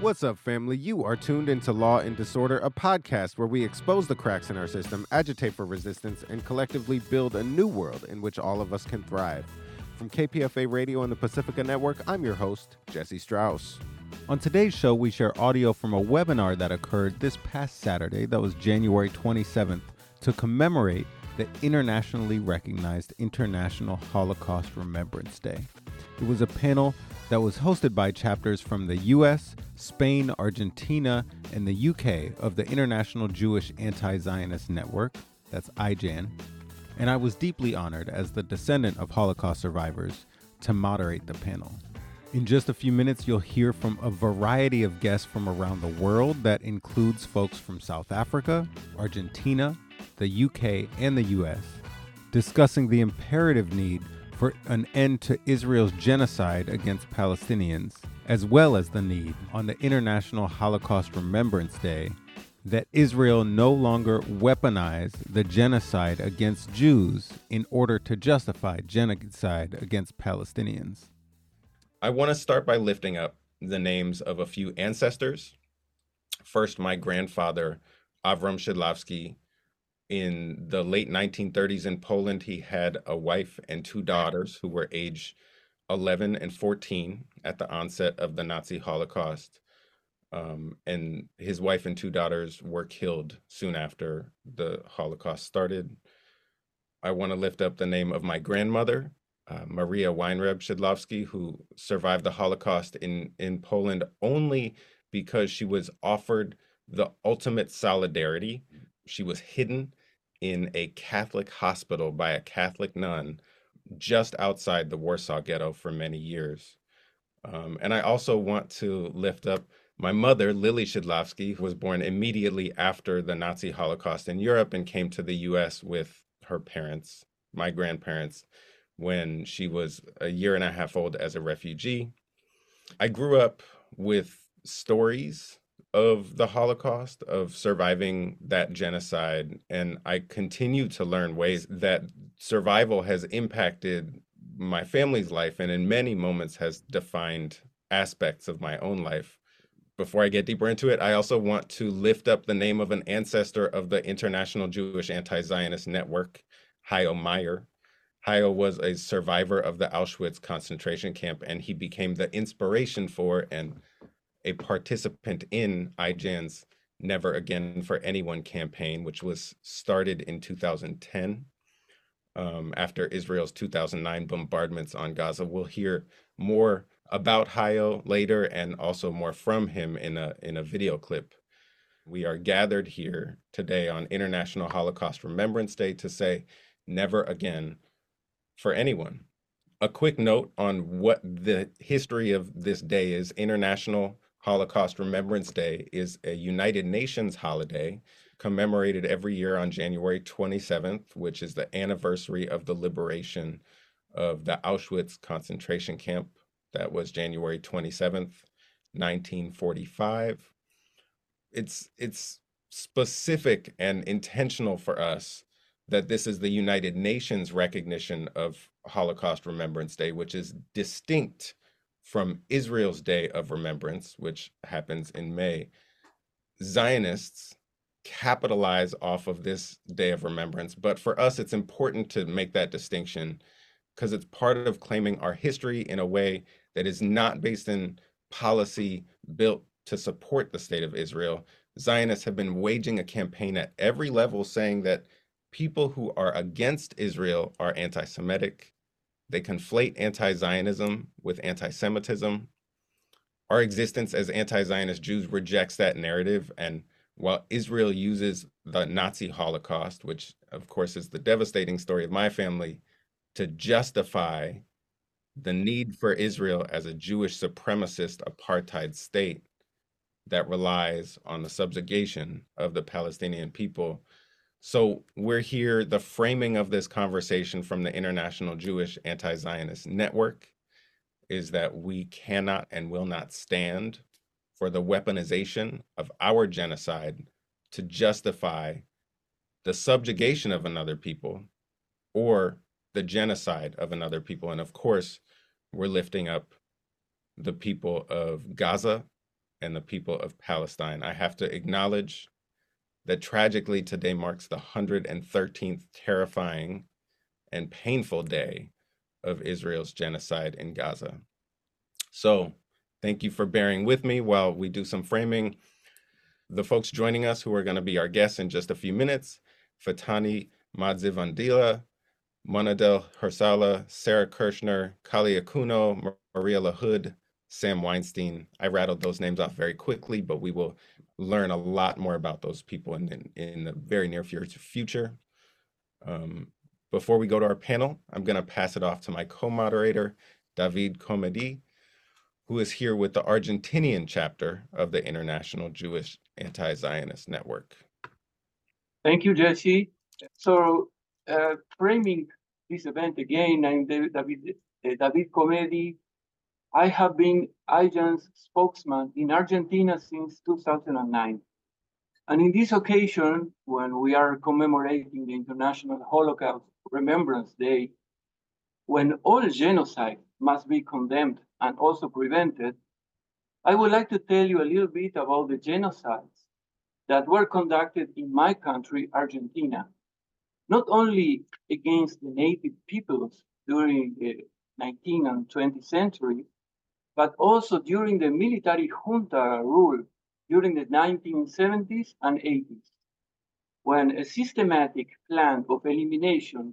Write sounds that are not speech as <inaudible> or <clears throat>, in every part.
What's up, family? You are tuned into Law and Disorder, a podcast where we expose the cracks in our system, agitate for resistance, and collectively build a new world in which all of us can thrive. From KPFA Radio and the Pacifica Network, I'm your host, Jesse Strauss. On today's show, we share audio from a webinar that occurred this past Saturday, that was January 27th, to commemorate the internationally recognized International Holocaust Remembrance Day. It was a panel that was hosted by chapters from the US, Spain, Argentina, and the UK of the International Jewish Anti Zionist Network, that's IJAN, and I was deeply honored as the descendant of Holocaust survivors to moderate the panel. In just a few minutes, you'll hear from a variety of guests from around the world. That includes folks from South Africa, Argentina, the UK, and the US, discussing the imperative need for an end to Israel's genocide against Palestinians, as well as the need on the International Holocaust Remembrance Day that Israel no longer weaponize the genocide against Jews in order to justify genocide against Palestinians. I want to start by lifting up the names of a few ancestors. First, my grandfather, Avram Shidlavsky. In the late 1930s in Poland, he had a wife and two daughters who were age 11 and 14 at the onset of the Nazi Holocaust. Um, and his wife and two daughters were killed soon after the Holocaust started. I want to lift up the name of my grandmother, uh, Maria Weinreb Shidlovsky, who survived the Holocaust in, in Poland only because she was offered the ultimate solidarity. She was hidden in a Catholic hospital by a Catholic nun just outside the Warsaw Ghetto for many years. Um, and I also want to lift up my mother, Lily Shidlovsky, who was born immediately after the Nazi Holocaust in Europe and came to the US with her parents, my grandparents, when she was a year and a half old as a refugee. I grew up with stories of the Holocaust, of surviving that genocide, and I continue to learn ways that survival has impacted my family's life and in many moments has defined aspects of my own life. Before I get deeper into it, I also want to lift up the name of an ancestor of the International Jewish Anti Zionist Network, Hajo Meyer, Hajo was a survivor of the Auschwitz concentration camp, and he became the inspiration for and a participant in IJAN's Never Again for Anyone campaign, which was started in 2010 um, after Israel's 2009 bombardments on Gaza. We'll hear more about Hajo later and also more from him in a, in a video clip. We are gathered here today on International Holocaust Remembrance Day to say, never again for anyone. A quick note on what the history of this day is International Holocaust Remembrance Day is a United Nations holiday commemorated every year on January 27th, which is the anniversary of the liberation of the Auschwitz concentration camp. That was January 27th, 1945. It's it's specific and intentional for us that this is the United Nations recognition of Holocaust Remembrance Day, which is distinct from Israel's Day of Remembrance, which happens in May. Zionists capitalize off of this Day of Remembrance, but for us, it's important to make that distinction because it's part of claiming our history in a way that is not based in policy built to support the state of Israel. Zionists have been waging a campaign at every level saying that people who are against Israel are anti Semitic. They conflate anti Zionism with anti Semitism. Our existence as anti Zionist Jews rejects that narrative. And while Israel uses the Nazi Holocaust, which of course is the devastating story of my family, to justify the need for Israel as a Jewish supremacist apartheid state that relies on the subjugation of the Palestinian people, so we're here, the framing of this conversation from the International Jewish Anti Zionist Network is that we cannot and will not stand for the weaponization of our genocide to justify the subjugation of another people or the genocide of another people. And of course, we're lifting up the people of Gaza and the people of Palestine. I have to acknowledge that tragically today marks the 113th terrifying and painful day of Israel's genocide in Gaza. So, thank you for bearing with me while we do some framing. The folks joining us who are going to be our guests in just a few minutes Phethani Madzivhandila, Monadel Herzallah, Sara Kershnar, Kali Akuno, Maria LaHood, Sam Weinstein. I rattled those names off very quickly, but we will learn a lot more about those people in, in, in the very near future. Um, before we go to our panel, I'm going to pass it off to my co-moderator, David Comedi, who is here with the Argentinian chapter of the International Jewish Anti-Zionist Network. Thank you, Jesse. So, uh, framing this event again, I'm David, David, uh, David Comedi. I have been IJAN's spokesman in Argentina since 2009. And in this occasion, when we are commemorating the International Holocaust Remembrance Day, when all genocide must be condemned and also prevented, I would like to tell you a little bit about the genocides that were conducted in my country, Argentina, not only against the native peoples during the 19th and 20th century, but also during the military junta rule during the 1970s and 80s, when a systematic plan of elimination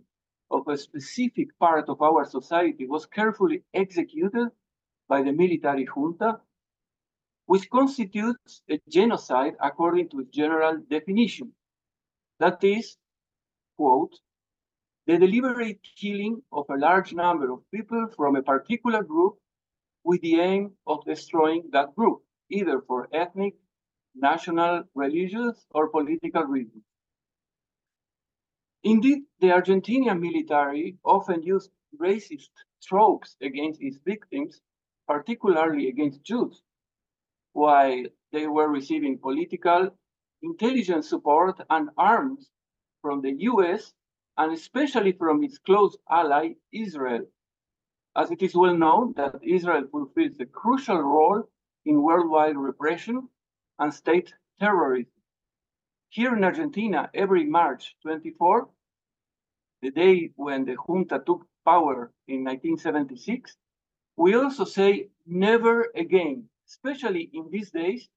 of a specific part of our society was carefully executed by the military junta, which constitutes a genocide according to its general definition. That is, quote, the deliberate killing of a large number of people from a particular group with the aim of destroying that group, either for ethnic, national, religious, or political reasons. Indeed, the Argentinian military often used racist tropes against its victims, particularly against Jews, while they were receiving political, intelligence support, and arms from the US, and especially from its close ally, Israel, as it is well known that Israel fulfills a crucial role in worldwide repression and state terrorism. Here in Argentina, every March 24, the day when the junta took power in 1976, we also say never again, especially in these days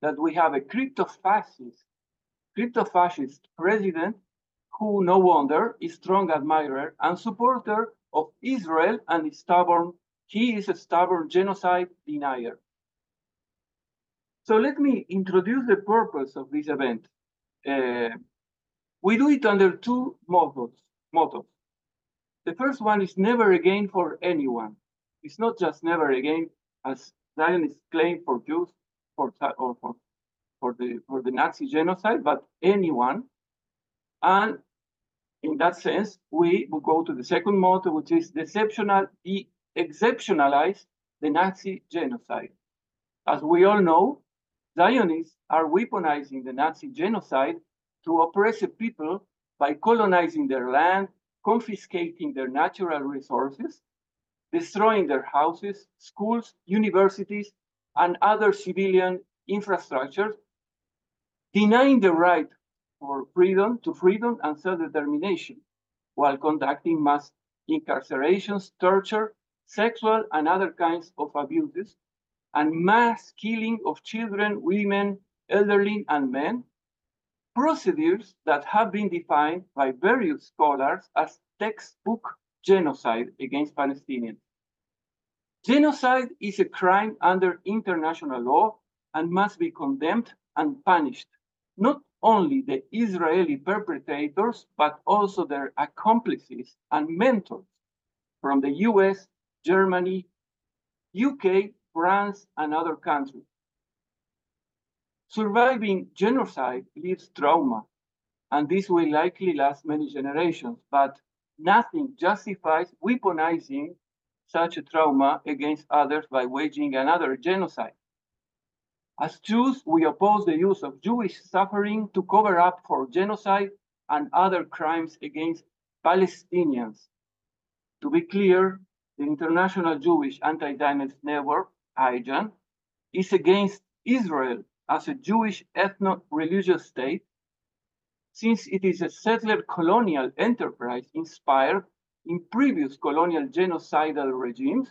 that we have a crypto-fascist, crypto-fascist president who no wonder is strong admirer and supporter of Israel and is stubborn, he is a stubborn genocide denier. So let me introduce the purpose of this event. Uh, we do it under two mottos. The first one is never again for anyone. It's not just never again, as Zionists claim for Jews for, or for, for, the, for the Nazi genocide, but anyone. And in that sense, we will go to the second motto, which is deceptional, de exceptionalize the Nazi genocide. As we all know, Zionists are weaponizing the Nazi genocide to oppress a people by colonizing their land, confiscating their natural resources, destroying their houses, schools, universities, and other civilian infrastructures, denying the right for freedom to freedom and self-determination, while conducting mass incarcerations, torture, sexual and other kinds of abuses, and mass killing of children, women, elderly, and men, procedures that have been defined by various scholars as textbook genocide against Palestinians. Genocide is a crime under international law and must be condemned and punished, not only the Israeli perpetrators, but also their accomplices and mentors from the US, Germany, UK, France, and other countries. Surviving genocide leaves trauma, and this will likely last many generations, but nothing justifies weaponizing such a trauma against others by waging another genocide. As Jews, we oppose the use of Jewish suffering to cover up for genocide and other crimes against Palestinians. To be clear, the International Jewish Anti-Zionist Network, IJAN, is against Israel as a Jewish ethno-religious state, since it is a settler colonial enterprise inspired in previous colonial genocidal regimes,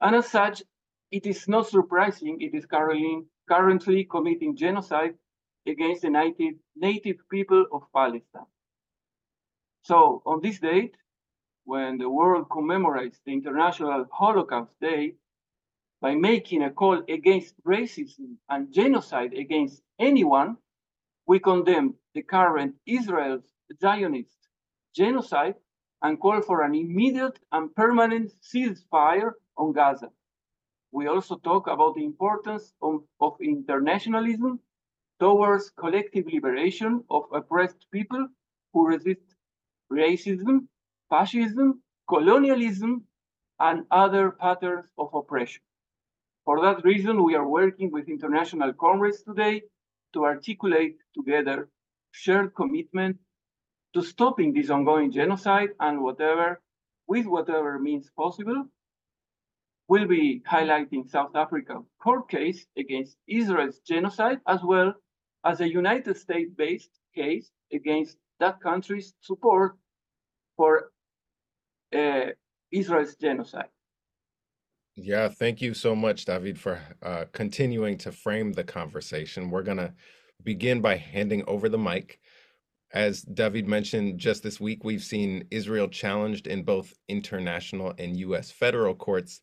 and as such, it is not surprising it is currently, currently committing genocide against the native, native people of Palestine. So on this date, when the world commemorates the International Holocaust Day, by making a call against racism and genocide against anyone, we condemn the current Israel's Zionist genocide and call for an immediate and permanent ceasefire on Gaza. We also talk about the importance of, of internationalism towards collective liberation of oppressed people who resist racism, fascism, colonialism, and other patterns of oppression. For that reason, we are working with international comrades today to articulate together shared commitment to stopping this ongoing genocide and whatever, with whatever means possible. We'll be highlighting South Africa's court case against Israel's genocide, as well as a United States-based case against that country's support for uh, Israel's genocide. Yeah, thank you so much, David, for uh, continuing to frame the conversation. We're going to begin by handing over the mic as David mentioned, just this week, we've seen Israel challenged in both international and U.S. federal courts.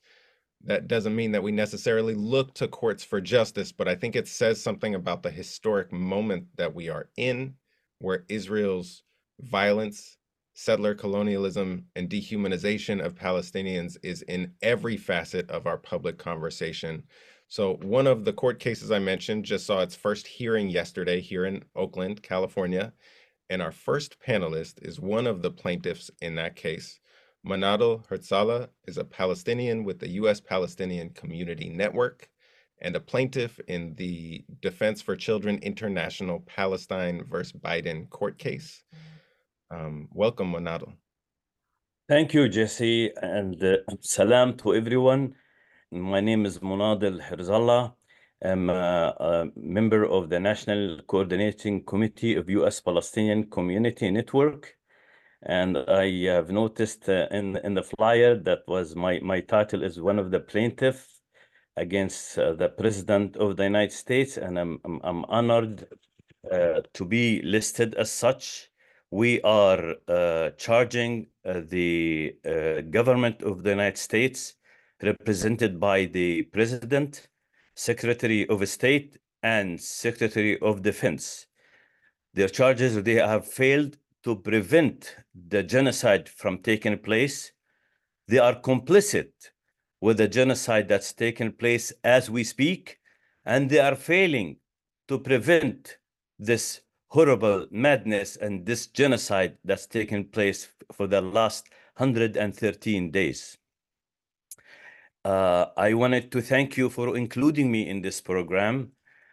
That doesn't mean that we necessarily look to courts for justice, but I think it says something about the historic moment that we are in, where Israel's violence, settler colonialism, and dehumanization of Palestinians is in every facet of our public conversation. So, one of the court cases I mentioned just saw its first hearing yesterday here in Oakland, California. And our first panelist is one of the plaintiffs in that case. Monadel Herzallah is a Palestinian with the U.S. Palestinian Community Network and a plaintiff in the Defense for Children International Palestine versus Biden court case. Um, welcome, Monadel. Thank you, Jesse, and uh, salam to everyone. My name is Monadel Herzallah. I'm a, a, member of the National Coordinating Committee of U.S. Palestinian Community Network. And I have noticed uh, in, in the flyer that was my, my title is one of the plaintiffs against uh, the President of the United States. And I'm, I'm, I'm honored uh, to be listed as such. We are uh, charging uh, the uh, government of the United States, represented by the President, Secretary of State and Secretary of Defense. Their charges, they have failed to prevent the genocide from taking place. They are complicit with the genocide that's taking place as we speak, and they are failing to prevent this horrible madness and this genocide that's taken place for the last 113 days. Uh, I wanted to thank you for including me in this program,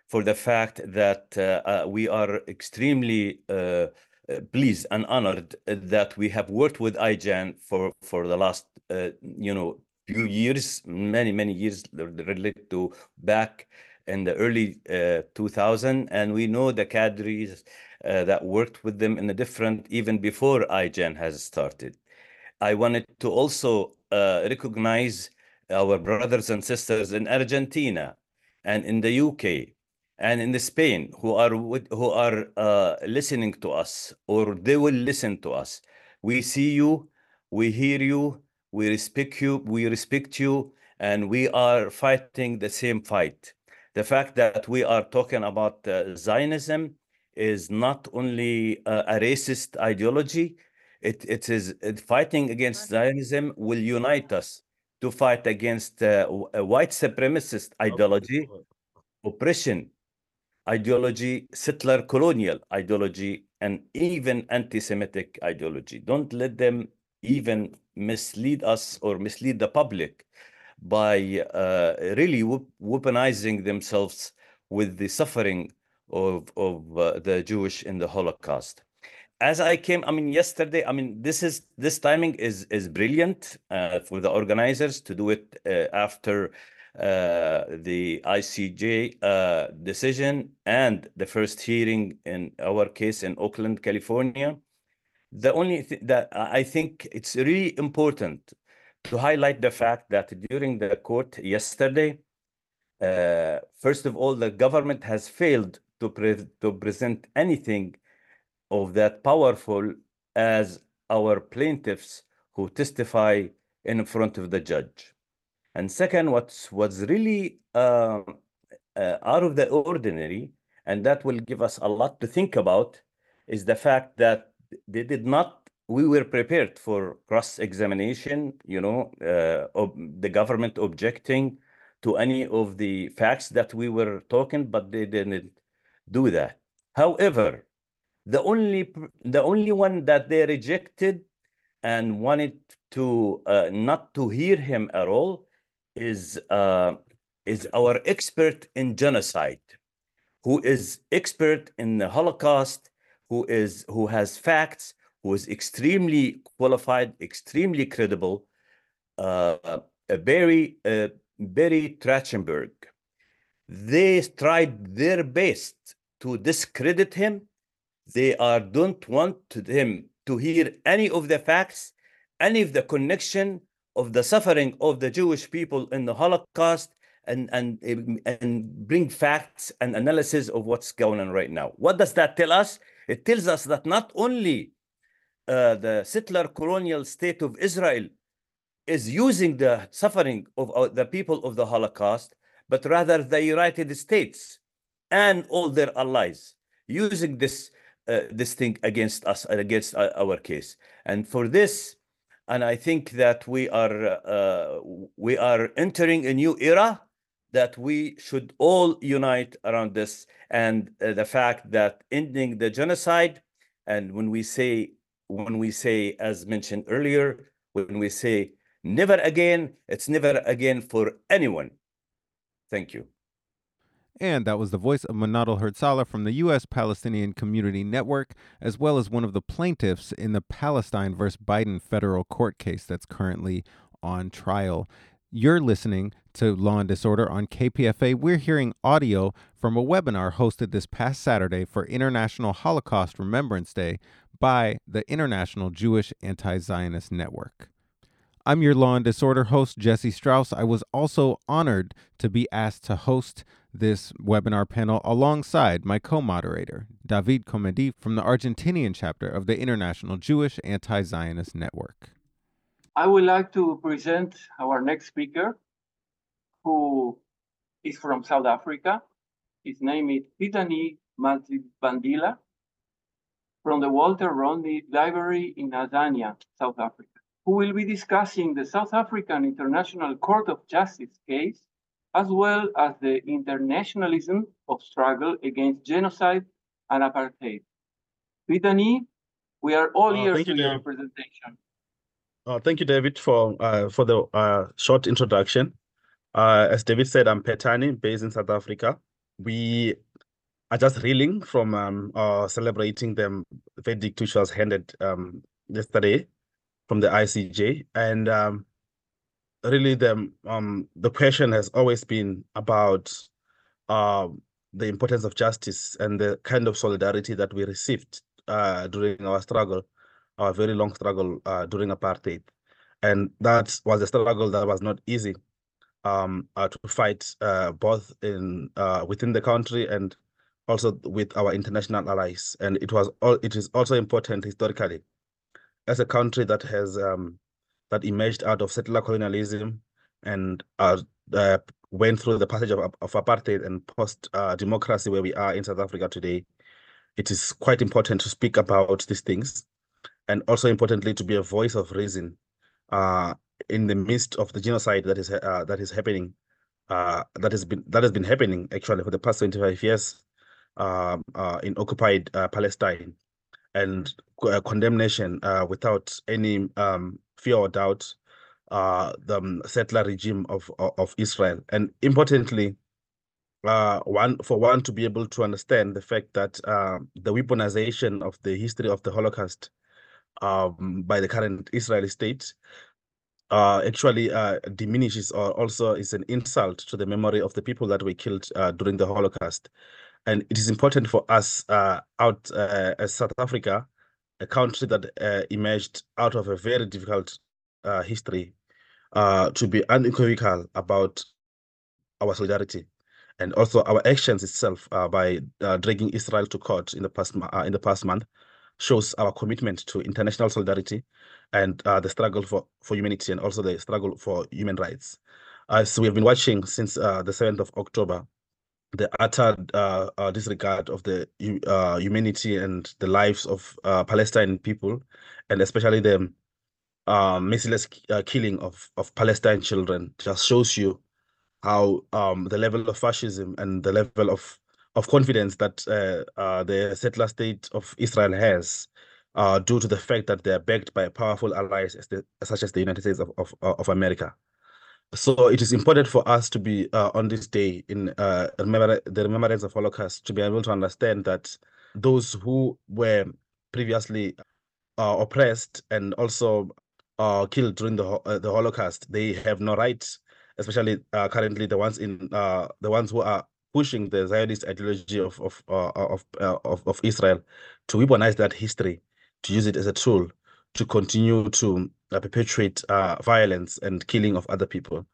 for the fact that uh, uh, we are extremely uh, Uh, pleased and honored that we have worked with IJAN for, for the last, uh, you know, few years, many, many years related to back in the early uh, 2000. And we know the cadres uh, that worked with them in a different, even before IJAN has started. I wanted to also recognize our brothers and sisters in Argentina and in the UK and in Spain who are who are uh, listening to us or they will listen to us. We see you, we hear you, we respect you, we respect you, and we are fighting the same fight. The fact that we are talking about uh, Zionism is not only uh, a racist ideology, it, it is it, fighting against Zionism will unite us to fight against uh, a white supremacist ideology, oppression ideology, settler colonial ideology, and even anti-Semitic ideology. Don't let them even mislead us or mislead the public by uh, really weaponizing themselves with the suffering of, of uh, the Jewish in the Holocaust as I came, I mean, yesterday, I mean, this is this timing is is brilliant uh, for the organizers to do it uh, after uh, the ICJ uh, decision and the first hearing in our case in Oakland, California. The only thing that I think it's really important to highlight the fact that during the court yesterday, uh, first of all, the government has failed to, pre to present anything of that powerful as our plaintiffs who testify in front of the judge. And second, what's, what's really uh, uh, out of the ordinary, and that will give us a lot to think about, is the fact that they did not, we were prepared for cross-examination, you know, uh, the government objecting to any of the facts that we were talking, but they didn't do that. However, the only the only one that they rejected and wanted to uh, not to hear him at all is uh, is our expert in genocide, who is expert in the Holocaust, who is who has facts, who is extremely qualified, extremely credible, uh, Barry uh, Barry Trachtenberg. They tried their best to discredit him. They are don't want him to hear any of the facts, any of the connection of the suffering of the Jewish people in the Holocaust, and and and bring facts and analysis of what's going on right now. What does that tell us? It tells us that not only uh, the settler colonial state of Israel is using the suffering of uh, the people of the Holocaust, but rather the United States and all their allies using this uh, this thing against us against uh, our case. And for this, and I think that we are uh, we are entering a new era that we should all unite around this. And uh, the fact that ending the genocide and when we say when we say as mentioned earlier when we say never again it's never again for anyone. Thank you and that was the voice of Monadel Herzallah from the U.S. Palestinian Community Network, as well as one of the plaintiffs in the Palestine versus Biden federal court case that's currently on trial. You're listening to Law and Disorder on KPFA. We're hearing audio from a webinar hosted this past Saturday for International Holocaust Remembrance Day by the International Jewish Anti Zionist Network. I'm your Law and Disorder host, Jesse Strauss. I was also honored to be asked to host this webinar panel alongside my co moderator, David Comedi from the Argentinian chapter of the International Jewish Anti Zionist Network. I would like to present our next speaker, who is from South Africa. His name is Phethani Madzivhandila from the Walter Rodney Library in Azania, South Africa, who will be discussing the South African International Court of Justice case as well as the internationalism of struggle against genocide and apartheid. Phethani, we are all uh, ears to your presentation. Uh, thank you, David, for uh, for the uh, short introduction. Uh, as David said, I'm Phethani, based in South Africa. We are just reeling from um, uh, celebrating the verdict which was handed um, yesterday from the ICJ, and um, really the um the question has always been about uh, the importance of justice and the kind of solidarity that we received uh, during our struggle, our very long struggle uh, during apartheid, and that was a struggle that was not easy um, uh, to fight uh, both in uh, within the country and also with our international allies. And it was all it is also important historically as a country that has um, that emerged out of settler colonialism and uh, uh, went through the passage of, of apartheid and post uh, democracy where we are in South Africa today, it is quite important to speak about these things and also importantly to be a voice of reason uh, in the midst of the genocide that is uh, that is happening uh, that has been that has been happening actually for the past 25 years um, in occupied Palestine and condemnation without any um, fear or doubt uh, the um, settler regime of, of Israel. And importantly, uh, one for one to be able to understand the fact that uh, the weaponization of the history of the Holocaust um, by the current Israeli state uh, actually uh, diminishes or also is an insult to the memory of the people that were killed uh, during the Holocaust. And it is important for us uh, out uh, as South Africa, a country that uh, emerged out of a very difficult history, to be unequivocal about our solidarity and also our actions itself by dragging Israel to court in the past in the past month shows our commitment to international solidarity and uh, the struggle for, for humanity and also the struggle for human rights. As we have been watching since uh, the 7th of October, the utter uh, uh disregard of the uh, humanity and the lives of uh, Palestinian people, and especially the merciless killing of, of Palestinian children, just shows you how um, the level of fascism and the level of of confidence that uh, uh, the settler state of Israel has uh, due to the fact that they are backed by powerful allies the, such as the United States of, of, of, America. So it is important for us to be uh, on this day in uh, remember, the remembrance of Holocaust to be able to understand that those who were previously uh, oppressed and also killed during the the Holocaust, they have no right, especially currently the ones in the ones who are pushing the Zionist ideology of of uh, of, uh, of, of Israel to weaponize that history, to use it as a tool to continue to uh, perpetuate uh, violence and killing of other people.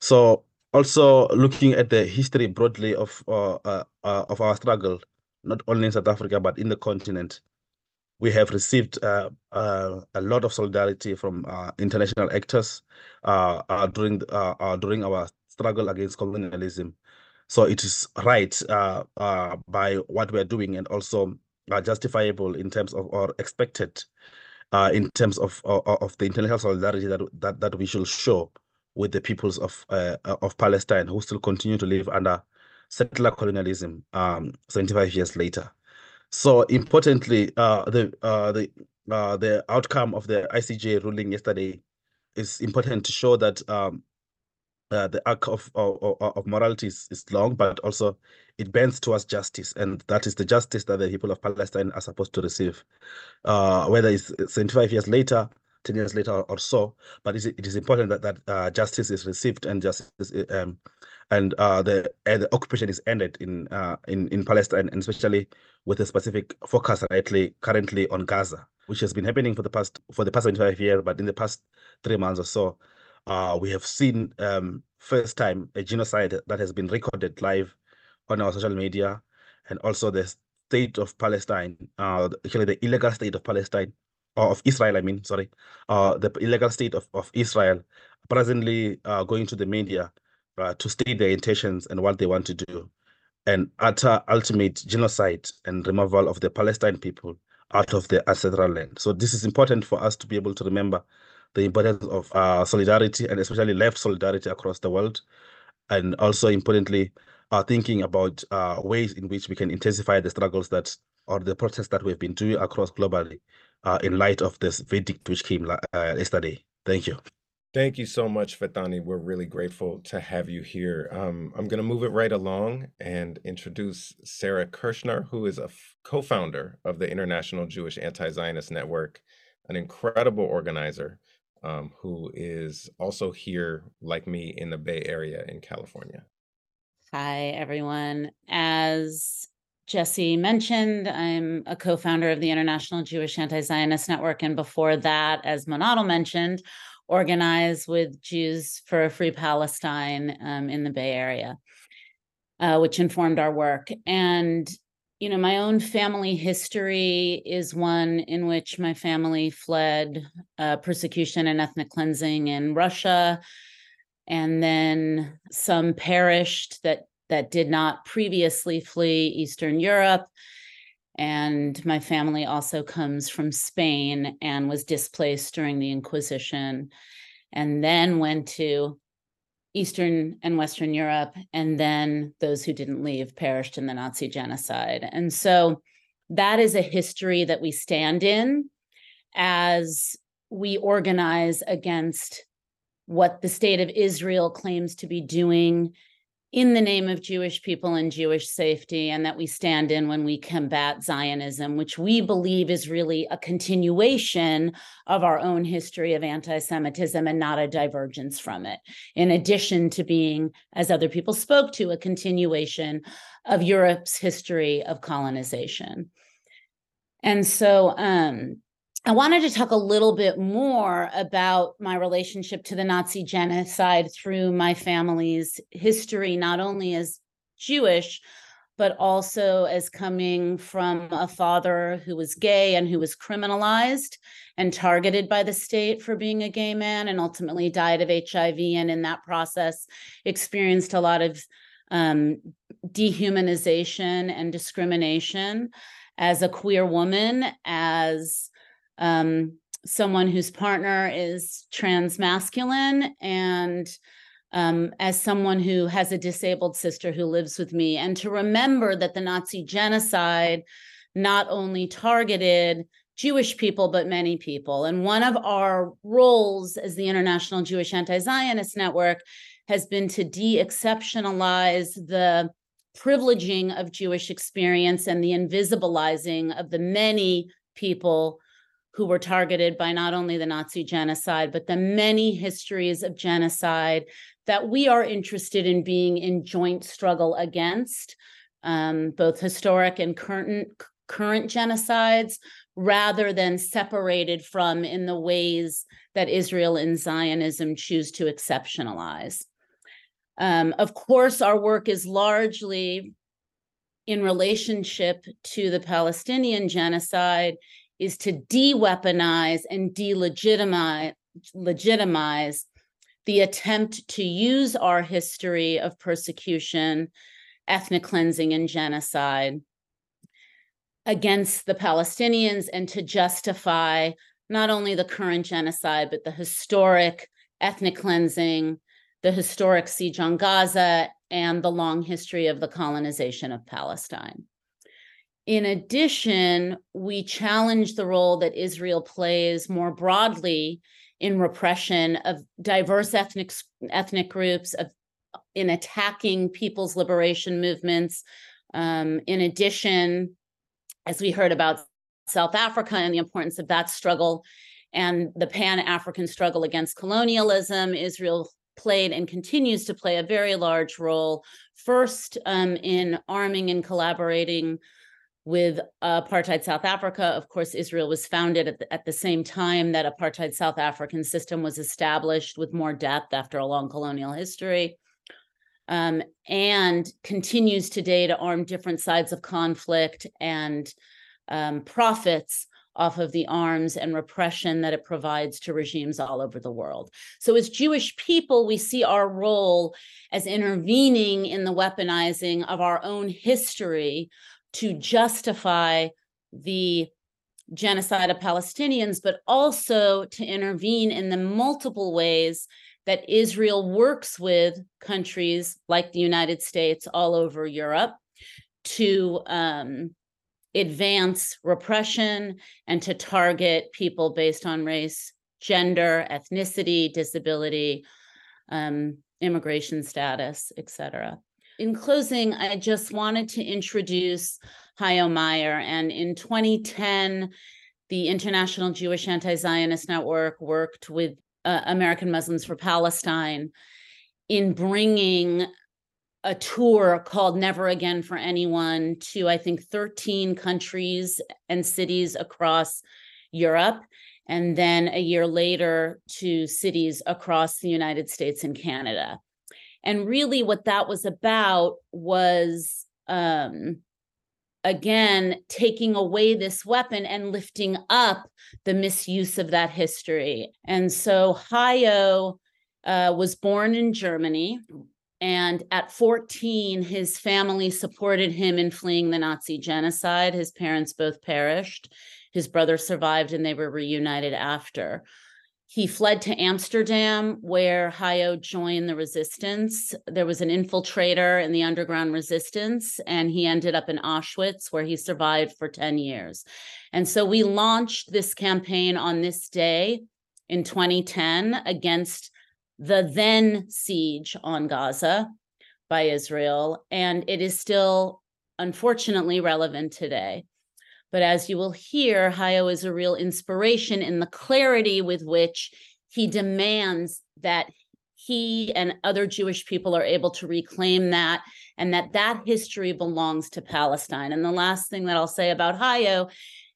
So also looking at the history broadly of uh, uh, of our struggle, not only in South Africa but in the continent, we have received a lot of solidarity from international actors during during our struggle against colonialism. So it is right uh, uh, by what we're doing and also uh, justifiable in terms of or expected uh, in terms of, of, of the international solidarity that, that that we should show with the peoples of uh, of Palestine who still continue to live under settler colonialism um, 75 years later. So importantly, uh, the the the outcome of the ICJ ruling yesterday is important to show that um, uh, the arc of, of, of morality is, is long, but also it bends towards justice, and that is the justice that the people of Palestine are supposed to receive, uh, whether it's 75 years later, 10 years later, or, so. But it is important that that uh, justice is received and justice um, and uh, the the occupation is ended in uh, in in Palestine, and especially with a specific focus rightly currently on Gaza, which has been happening for the past for the past 25 years, but in the past three months or so uh, we have seen um, first time a genocide that has been recorded live on our social media, and also the state of Palestine, uh, actually the illegal state of Palestine, or of Israel, I mean, sorry, uh, the illegal state of, of Israel, presently uh, going to the media uh, to state their intentions and what they want to do, and utter ultimate genocide and removal of the Palestine people out of the ancestral land. So this is important for us to be able to remember the importance of uh, solidarity and especially left solidarity across the world. And also importantly, uh, thinking about uh, ways in which we can intensify the struggles that or the protests that we've been doing across globally uh, in light of this verdict which came uh, yesterday. Thank you. Thank you so much, Phethani. We're really grateful to have you here. Um, I'm going to move it right along and introduce Sara Kershnar, who is a f- co-founder of the International Jewish Anti-Zionist Network, an incredible organizer um, who is also here, like me, in the Bay Area in California. Hi, everyone. As Jesse mentioned, I'm a co founder of the International Jewish Anti Zionist Network. And before that, as Monadel mentioned, organized with Jews for a Free Palestine um, in the Bay Area, uh, which informed our work. And you know, my own family history is one in which my family fled uh, persecution and ethnic cleansing in Russia, and then some perished that that did not previously flee Eastern Europe. And my family also comes from Spain and was displaced during the Inquisition, and then went to Eastern and Western Europe, and then those who didn't leave perished in the Nazi genocide. And so that is a history that we stand in as we organize against what the state of Israel claims to be doing in the name of Jewish people and Jewish safety, and that we stand in when we combat Zionism, which we believe is really a continuation of our own history of anti Semitism and not a divergence from it, in addition to being, as other people spoke to, a continuation of Europe's history of colonization. And so, um, I wanted to talk a little bit more about my relationship to the Nazi genocide through my family's history, not only as Jewish, but also as coming from a father who was gay and who was criminalized and targeted by the state for being a gay man and ultimately died of HIV. And in that process, experienced a lot of um, dehumanization and discrimination as a queer woman, as um, someone whose partner is trans masculine and um, as someone who has a disabled sister who lives with me, and to remember that the Nazi genocide not only targeted Jewish people, but many people. And one of our roles as the International Jewish Anti Zionist Network has been to de exceptionalize the privileging of Jewish experience and the invisibilizing of the many people who were targeted by not only the Nazi genocide, but the many histories of genocide that we are interested in being in joint struggle against, um, both historic and current current genocides, rather than separated from in the ways that Israel and Zionism choose to exceptionalize. Um, of course, our work is largely in relationship to the Palestinian genocide is to de-weaponize and delegitimize legitimize the attempt to use our history of persecution, ethnic cleansing, and genocide against the Palestinians and to justify not only the current genocide, but the historic ethnic cleansing, the historic siege on Gaza, and the long history of the colonization of Palestine. In addition, we challenge the role that Israel plays more broadly in repression of diverse ethnic ethnic groups, of in attacking people's liberation movements. Um, in addition, as we heard about South Africa and the importance of that struggle and the Pan African struggle against colonialism, Israel played and continues to play a very large role, first um, in arming and collaborating with apartheid South Africa. Of course, Israel was founded at the, at the same time that apartheid South African system was established with more depth after a long colonial history. Um, and continues today to arm different sides of conflict and um, profits off of the arms and repression that it provides to regimes all over the world. So, as Jewish people, we see our role as intervening in the weaponizing of our own history to justify the genocide of Palestinians, but also to intervene in the multiple ways that Israel works with countries like the United States all over Europe to um, advance repression and to target people based on race, gender, ethnicity, disability, um, immigration status, et cetera in closing, I just wanted to introduce Hajo Meyer. And in 2010, the International Jewish Anti Zionist Network worked with uh, American Muslims for Palestine in bringing a tour called Never Again for Anyone to, I think, 13 countries and cities across Europe. And then a year later to cities across the United States and Canada. And really, what that was about was, um, again, taking away this weapon and lifting up the misuse of that history. And so Hajo uh, was born in Germany. And at 14, his family supported him in fleeing the Nazi genocide. His parents both perished. His brother survived and they were reunited after. He fled to Amsterdam, where Hajo joined the resistance. There was an infiltrator in the underground resistance, and he ended up in Auschwitz, where he survived for 10 years. And so we launched this campaign on this day in 2010 against the then siege on Gaza by Israel, and it is still unfortunately relevant today. But as you will hear, Hajo is a real inspiration in the clarity with which he demands that he and other Jewish people are able to reclaim that and that that history belongs to Palestine. And the last thing that I'll say about Hajo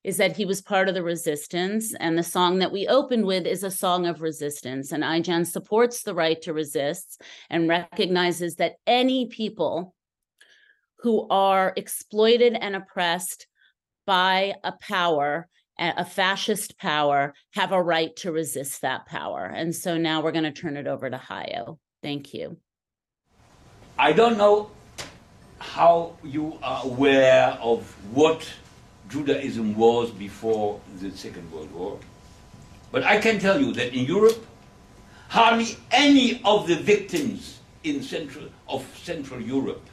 is that he was part of the resistance. And the song that we opened with is a song of resistance. And IJAN supports the right to resist and recognizes that any people who are exploited and oppressed by a power a fascist power have a right to resist that power. And so now we're going to turn it over to Hajo. Thank you. I don't know how you are aware of what Judaism was before the Second World War, but I can tell you that in Europe, hardly any of the victims in central, of Central Europe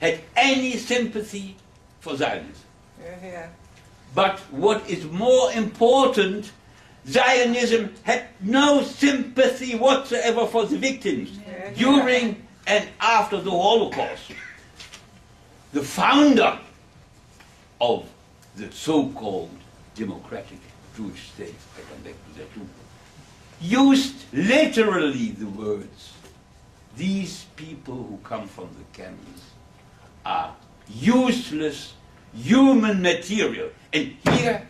had any sympathy for Zionism. Yeah. But what is more important, Zionism had no sympathy whatsoever for the victims yeah, during and after the Holocaust the founder of the so-called democratic Jewish state, I come back to that too, used literally the words, these people who come from the camps are useless human material. And here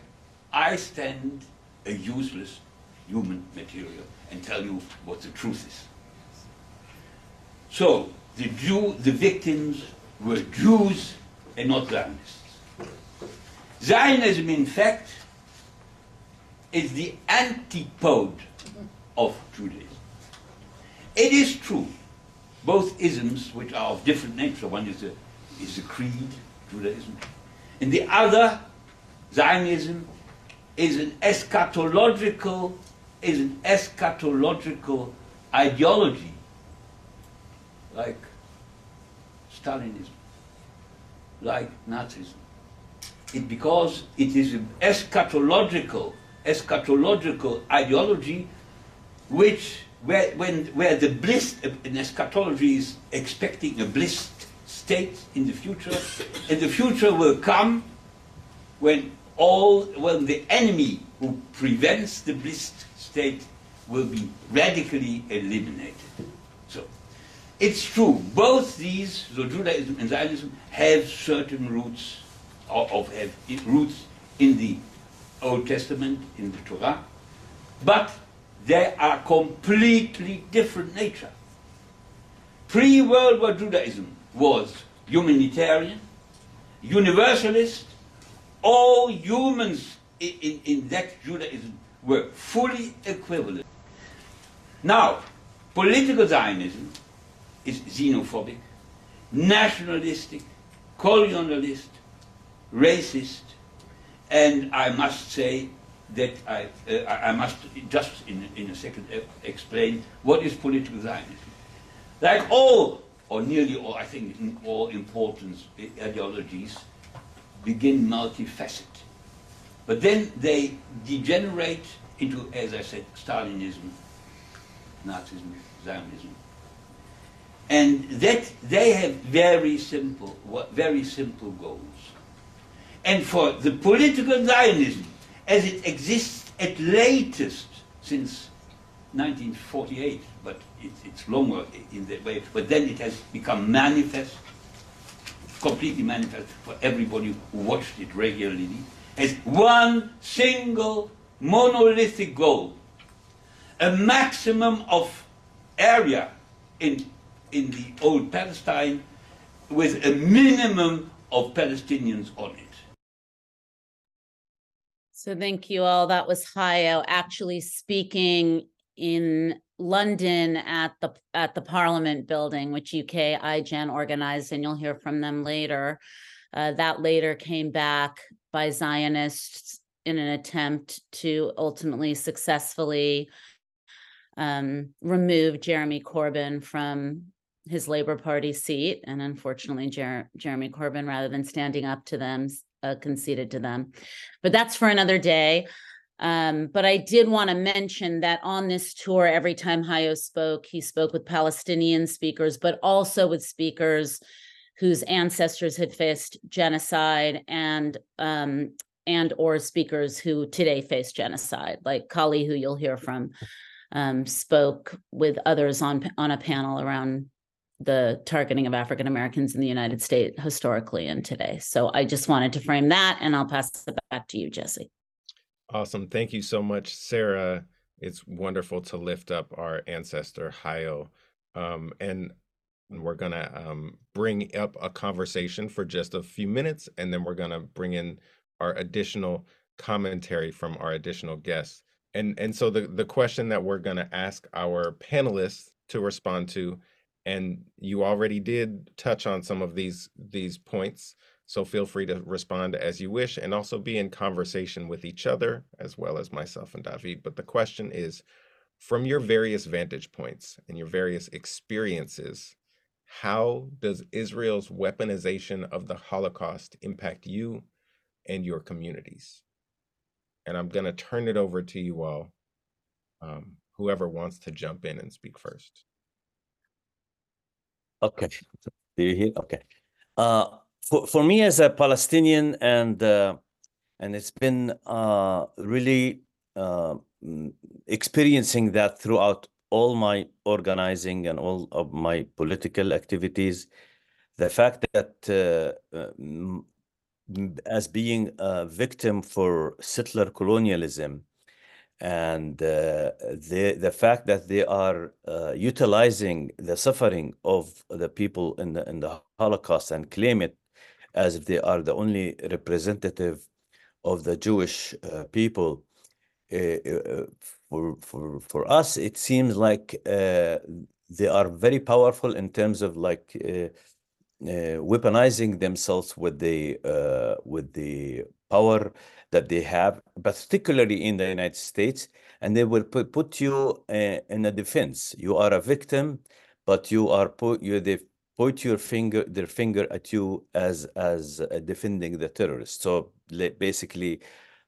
I stand a useless human material and tell you what the truth is. So the Jew, the victims were Jews and not Zionists. Zionism, in fact, is the antipode of Judaism. It is true, both isms, which are of different nature, one is a, is a creed, Judaism, and the other, Zionism, is an eschatological, is an eschatological ideology, like Stalinism, like Nazism. It, because it is an eschatological, eschatological ideology which, where, when, where the bliss, an eschatology is expecting a blissed state in the future, and the future will come when all, when the enemy who prevents the blissed state will be radically eliminated. So, it's true, both these, so Judaism and Zionism, have certain roots, or, of, have roots in the Old Testament, in the Torah, but they are completely different nature. Pre-World War Judaism was humanitarian, universalist, all humans in, in, in that Judaism were fully equivalent. Now, political Zionism is xenophobic, nationalistic, colonialist, racist, and I must say that I, uh, I must just in, in a second explain what is political Zionism. Like all, or nearly all, I think in all important ideologies, begin multifaceted. But then they degenerate into, as I said, Stalinism, Nazism, Zionism, and that they have very simple, very simple goals. And for the political Zionism, as it exists at latest since 1948, but it, it's longer in that way, but then it has become manifest, completely manifest for everybody who watched it regularly, as one single monolithic goal, a maximum of area in in the old Palestine with a minimum of Palestinians on it. So thank you all. That was Hajo actually speaking in London at the at the Parliament building, which UK IJAN organized, and you'll hear from them later. Uh, that later came back by Zionists in an attempt to ultimately successfully um, remove Jeremy Corbyn from his Labor Party seat. And unfortunately, Jer- Jeremy Corbyn, rather than standing up to them, uh, conceded to them. But that's for another day. Um, but I did want to mention that on this tour, every time Hajo spoke, he spoke with Palestinian speakers, but also with speakers whose ancestors had faced genocide and um, and or speakers who today face genocide, like Kali, who you'll hear from, um, spoke with others on on a panel around the targeting of African Americans in the United States historically and today. So I just wanted to frame that, and I'll pass it back to you, Jesse. Awesome. Thank you so much, Sara. It's wonderful to lift up our ancestor, Hajo. Um, and we're going to um, bring up a conversation for just a few minutes, and then we're going to bring in our additional commentary from our additional guests. And, and so the, the question that we're going to ask our panelists to respond to, and you already did touch on some of these these points, so feel free to respond as you wish and also be in conversation with each other as well as myself and David. But the question is from your various vantage points and your various experiences, how does Israel's weaponization of the Holocaust impact you and your communities? And I'm going to turn it over to you all, um, whoever wants to jump in and speak first. Okay. Do you hear? Okay. Uh, for, for me as a Palestinian and uh, and it's been uh, really uh, experiencing that throughout all my organizing and all of my political activities. The fact that uh, as being a victim for settler colonialism and uh, the the fact that they are uh, utilizing the suffering of the people in the in the Holocaust and claim it as if they are the only representative of the Jewish uh, people. Uh, uh, for, for, for us, it seems like uh, they are very powerful in terms of like weaponizing themselves with the with the power that they have, particularly in the United States, and they will put, put you in a defense. You are a victim, but you are put you the point your finger their finger at you as as uh, defending the terrorists so basically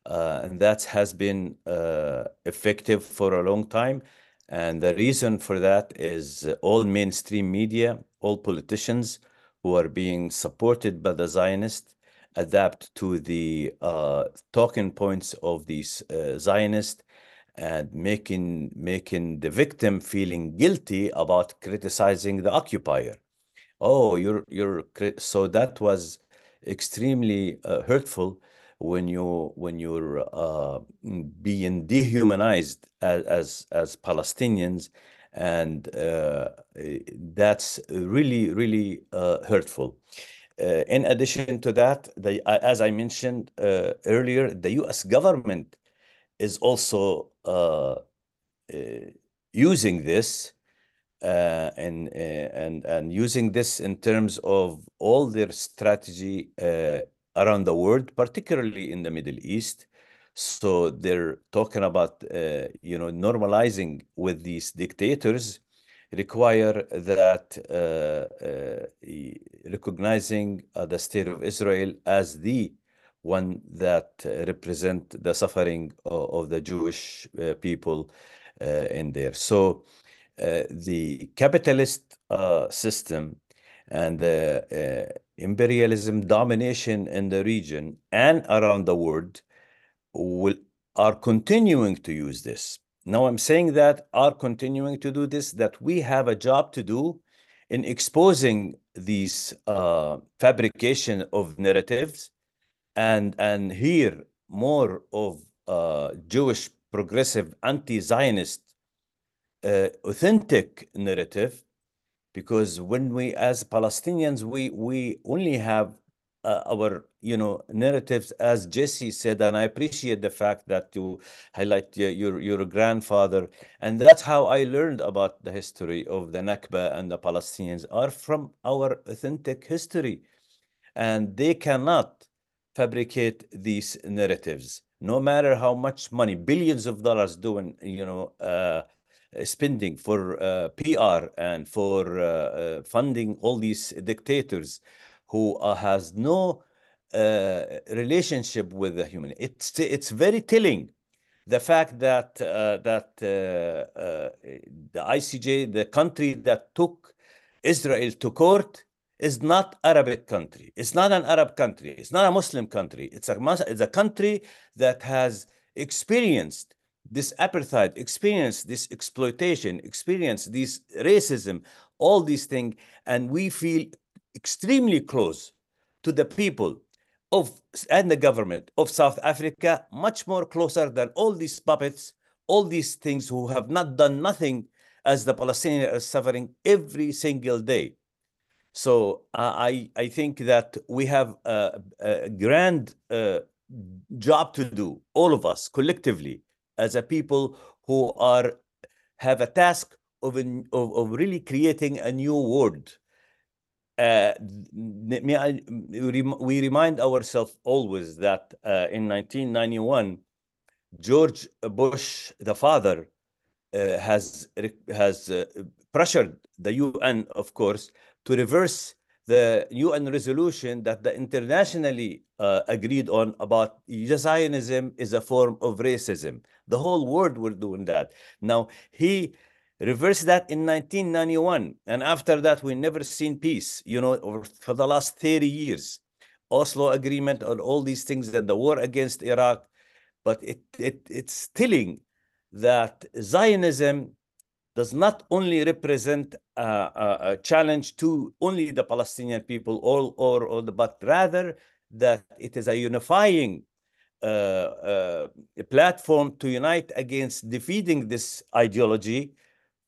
uh, and that has been uh, effective for a long time. And the reason for that is all mainstream media all politicians who are being supported by the zionists adapt to the uh, talking points of these uh, zionists and making making the victim feeling guilty about criticizing the occupier oh you're you're so that was extremely uh, hurtful when you when you're uh, being dehumanized as as, as Palestinians and uh, that's really really uh, hurtful. Uh, in addition to that the, as I mentioned uh, earlier the US government is also using this uh, and uh, and and using this in terms of all their strategy uh, around the world, particularly in the Middle East. So they're talking about you know normalizing with these dictators require that uh, uh, recognizing uh, the state of Israel as the one that represent the suffering of, of the Jewish people in there. So uh, the capitalist uh, system and the uh, imperialism domination in the region and around the world will are continuing to use this. Now I'm saying that are continuing to do this, that we have a job to do in exposing these uh, fabrication of narratives and and hear more of uh, Jewish progressive anti-Zionist uh, authentic narrative because when we as palestinians we we only have uh, our you know narratives as jesse said and i appreciate the fact that you highlight your, your your grandfather and that's how i learned about the history of the nakba and the palestinians are from our authentic history and they cannot fabricate these narratives. No matter how much money billions of dollars doing you know uh, spending for uh, PR and for uh, funding all these dictators who has no relationship with the human. It's it's very telling the fact that uh, that uh, uh, the ICJ, the country that took Israel to court, is not Arabic country. It's not an Arab country. It's not a Muslim country. It's a it's a country that has experienced this apartheid, experience this exploitation, experience this racism, all these things, and we feel extremely close to the people of and the government of South Africa much more closer than all these puppets, all these things who have not done nothing as the Palestinians are suffering every single day. So uh, I I think that we have a, a grand uh, job to do, all of us collectively, as a people who are have a task of, of, of really creating a new world. Uh, we remind ourselves always that uh, in 1991, George Bush, the father, uh, has has uh, pressured the UN, of course, to reverse the UN resolution that the internationally uh, agreed on about Zionism is a form of racism. The whole world were doing that. Now he reversed that in 1991. And after that, we never seen peace, you know, for the last 30 years. Oslo Agreement and all these things and the war against Iraq. But it, it it's telling that Zionism does not only represent a, a, a, challenge to only the Palestinian people, or, or, or the, but rather that it is a unifying uh, uh, platform to unite against defeating this ideology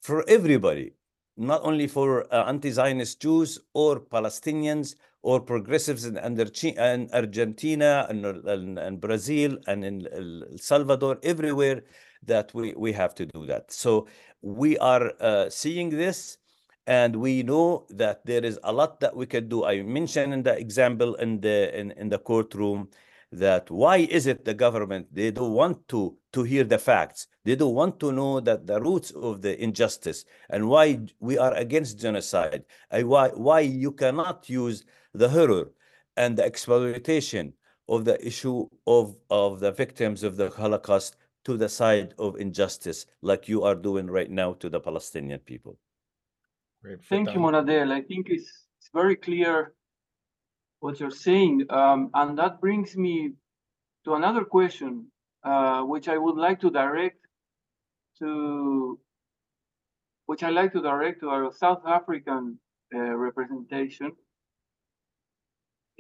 for everybody, not only for uh, anti-Zionist Jews or Palestinians or progressives in, in Argentina and, and, and, Brazil and in El Salvador, everywhere that we, we have to do that. So we are uh, seeing this and we know that there is a lot that we can do. I mentioned in the example in the in, in the courtroom that why is it the government they don't want to to hear the facts they don't want to know that the roots of the injustice and why we are against genocide and why why you cannot use the horror and the exploitation of the issue of of the victims of the holocaust to the side of injustice like you are doing right now to the palestinian people Great. thank you monadel i think it's, it's very clear what you're saying. Um, and that brings me to another question, uh, which I would like to direct to, which I like to direct to our South African uh, representation.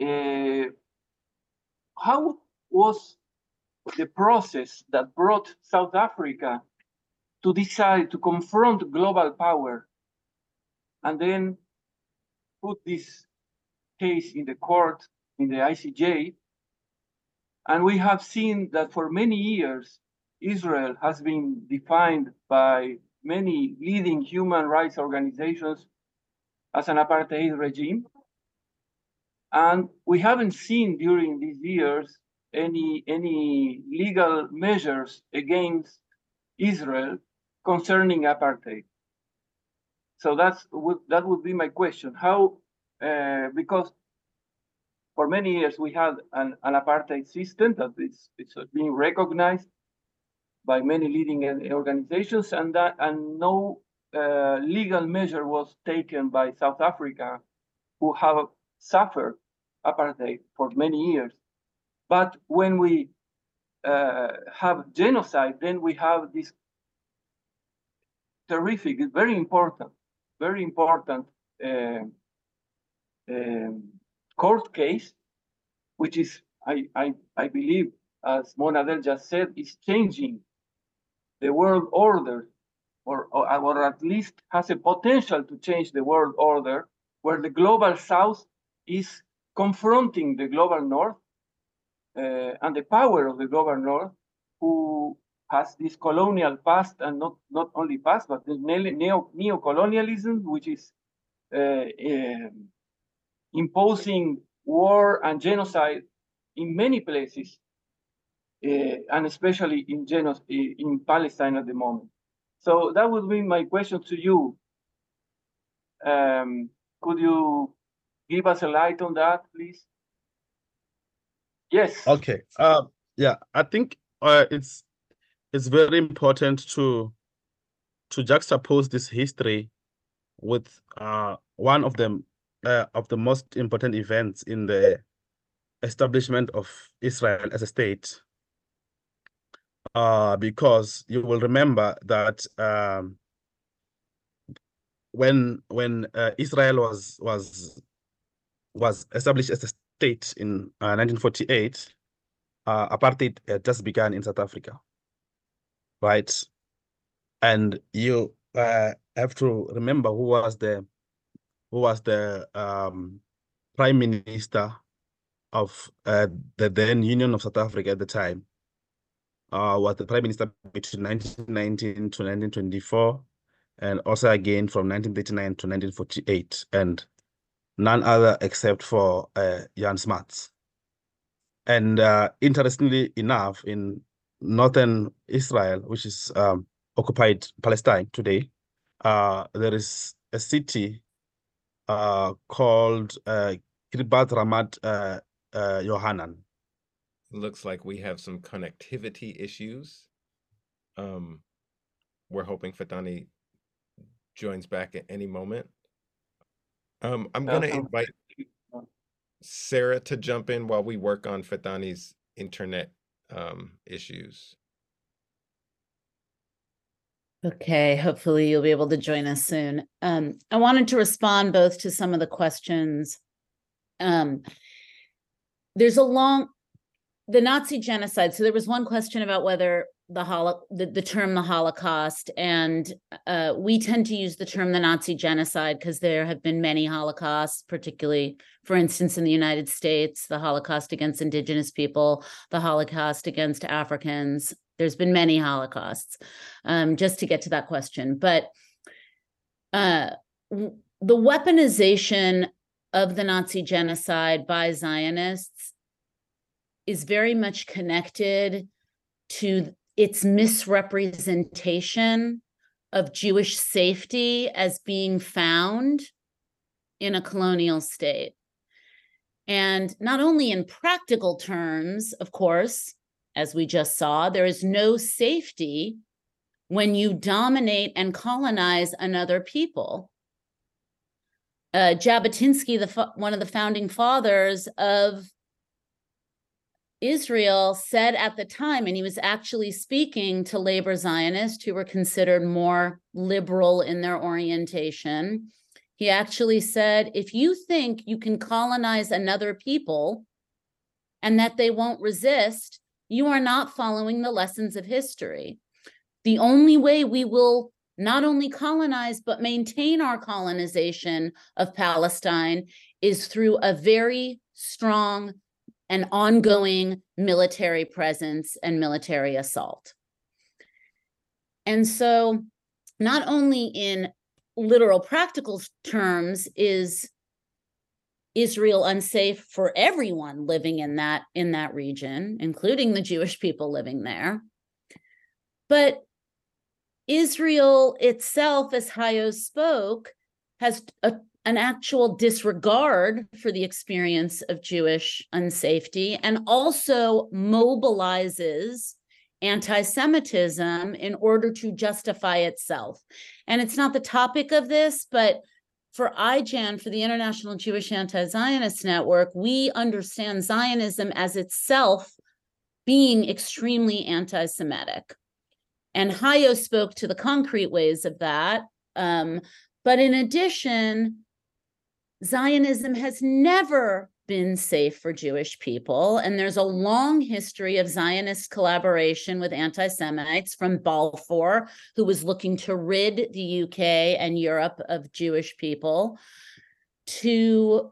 Uh, how was the process that brought South Africa to decide to confront global power and then put this case in the court, in the ICJ. And we have seen that for many years, Israel has been defined by many leading human rights organizations as an apartheid regime. And we haven't seen during these years any, any legal measures against Israel concerning apartheid. So that's that would be my question. How uh, because for many years we had an, an apartheid system that is it's being recognized by many leading organizations, and that and no uh, legal measure was taken by South Africa, who have suffered apartheid for many years. But when we uh, have genocide, then we have this terrific, very important, very important uh, um, court case, which is, I, I, I believe, as Monadel just said, is changing the world order, or, or, or at least has a potential to change the world order, where the global south is confronting the global north and the power of the north, who has this colonial past and not, not only past, but the neo, neo-colonialism, which is uh, um, imposing war and genocide in many places, uh, and especially in, in Palestine at the moment. So that would be my question to you. Um, could you give us a light on that, please? Yes. Okay. Uh, yeah, I think uh, it's it's very important to to juxtapose this history with uh, one of the uh, of the most important events in the establishment of Israel as a state. Uh, because you will remember that um, when when uh, Israel was was was established as a state in 1948, uh, uh, apartheid just began in South Africa, right? And you uh, have to remember who was the who was the um, prime minister of uh, the then Union of South Africa at the time. Uh, was the prime minister between 1919 to 1924, and also again from 1939 to 1948, and none other except for uh, Jan Smuts. And uh, interestingly enough, in northern Israel, which is um, occupied Palestine today, uh, there is a city uh, called uh, Ramat uh, uh, Yohanan. Looks like we have some connectivity issues. Um, we're hoping Phethani joins back at any moment. Um, I'm going to invite Sara to jump in while we work on Phethani's internet um, issues. Okay, hopefully you'll be able to join us soon. Um, I wanted to respond both to some of the questions. Um, there's a long, the Nazi genocide. So there was one question about whether the holo the, the term the holocaust and uh, we tend to use the term the nazi genocide because there have been many holocausts particularly for instance in the united states the holocaust against indigenous people the holocaust against africans there's been many holocausts um, just to get to that question but uh, the weaponization of the nazi genocide by zionists is very much connected to its misrepresentation of Jewish safety as being found in a colonial state. And not only in practical terms, of course, as we just saw, there is no safety when you dominate and colonize another people. Uh, Jabotinsky, the one of the founding fathers of Israel said at the time, and he was actually speaking to labor Zionists who were considered more liberal in their orientation. He actually said, if you think you can colonize another people and that they won't resist, you are not following the lessons of history. The only way we will not only colonize, but maintain our colonization of Palestine is through a very strong an ongoing military presence and military assault. And so, not only in literal practical terms is Israel unsafe for everyone living in that in that region, including the Jewish people living there. But Israel itself, as Hajo spoke, has a an actual disregard for the experience of Jewish unsafety and also mobilizes anti Semitism in order to justify itself. And it's not the topic of this, but for IJAN, for the International Jewish Anti Zionist Network, we understand Zionism as itself being extremely anti Semitic. And Hajo spoke to the concrete ways of that. Um, but in addition, Zionism has never been safe for Jewish people. And there's a long history of Zionist collaboration with anti Semites from Balfour, who was looking to rid the UK and Europe of Jewish people, to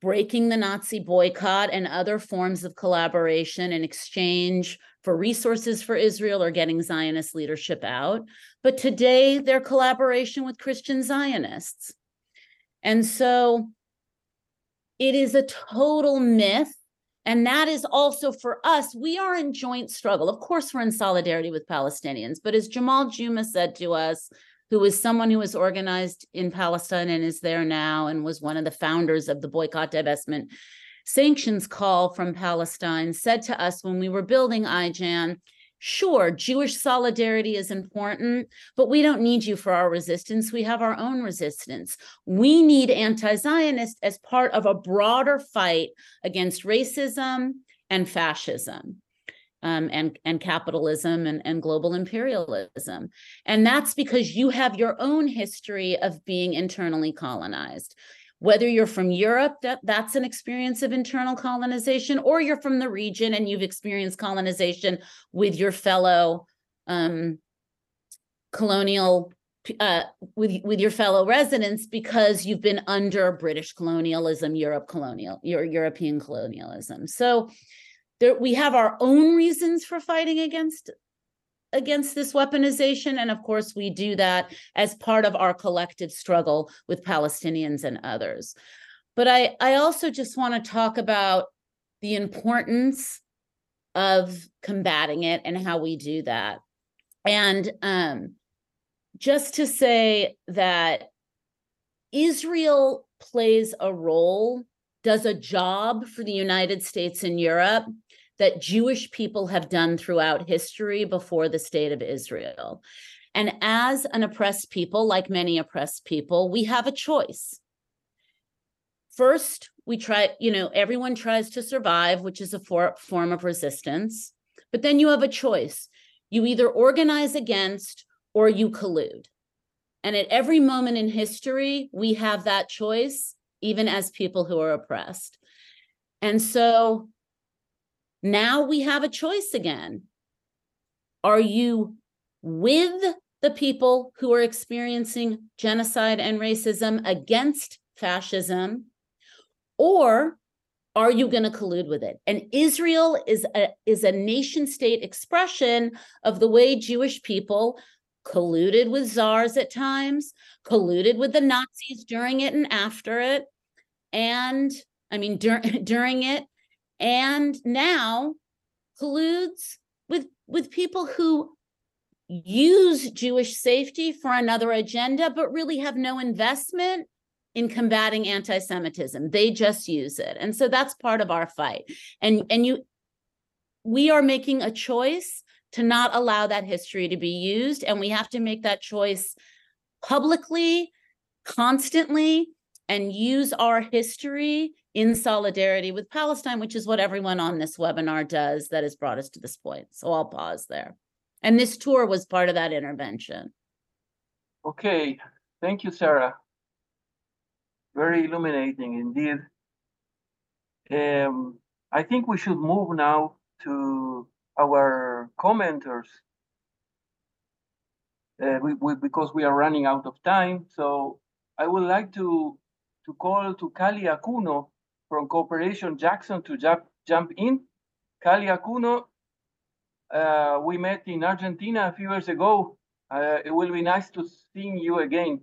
breaking the Nazi boycott and other forms of collaboration in exchange for resources for Israel or getting Zionist leadership out. But today, their collaboration with Christian Zionists. And so it is a total myth. And that is also for us, we are in joint struggle. Of course, we're in solidarity with Palestinians. But as Jamal Juma said to us, who was someone who was organized in Palestine and is there now and was one of the founders of the boycott, divestment, sanctions call from Palestine, said to us when we were building IJAN, sure, Jewish solidarity is important, but we don't need you for our resistance. We have our own resistance. We need anti Zionist as part of a broader fight against racism and fascism. Um, and and capitalism and, and global imperialism and that's because you have your own history of being internally colonized whether you're from Europe, that, that's an experience of internal colonization, or you're from the region and you've experienced colonization with your fellow um, colonial uh, with with your fellow residents because you've been under British colonialism, Europe colonial, your European colonialism. So there, we have our own reasons for fighting against against this weaponization. And of course, we do that as part of our collective struggle with Palestinians and others. But I, I also just want to talk about the importance of combating it and how we do that. And um, just to say that Israel plays a role, does a job for the United States and Europe that Jewish people have done throughout history before the state of Israel. And as an oppressed people, like many oppressed people, we have a choice. First, we try, you know, everyone tries to survive, which is a for, form of resistance. But then you have a choice. You either organize against or you collude. And at every moment in history, we have that choice, even as people who are oppressed. And so now we have a choice again. Are you with the people who are experiencing genocide and racism against fascism? Or are you going to collude with it? And Israel is a, is a nation state expression of the way Jewish people colluded with czars at times, colluded with the Nazis during it and after it. And I mean, dur- <laughs> during it, and now colludes with with people who use Jewish safety for another agenda, but really have no investment in combating anti-Semitism. They just use it. And so that's part of our fight. And and you we are making a choice to not allow that history to be used. And we have to make that choice publicly, constantly, and use our history in solidarity with Palestine, which is what everyone on this webinar does that has brought us to this point. So I'll pause there. And this tour was part of that intervention. Okay, thank you, Sara. Very illuminating indeed. Um, I think we should move now to our commenters uh, we, we, because we are running out of time. So I would like to to call to Kali Akuno from Cooperation Jackson to jump, jump in. Kali Akuno, uh, we met in Argentina a few years ago. Uh, it will be nice to see you again.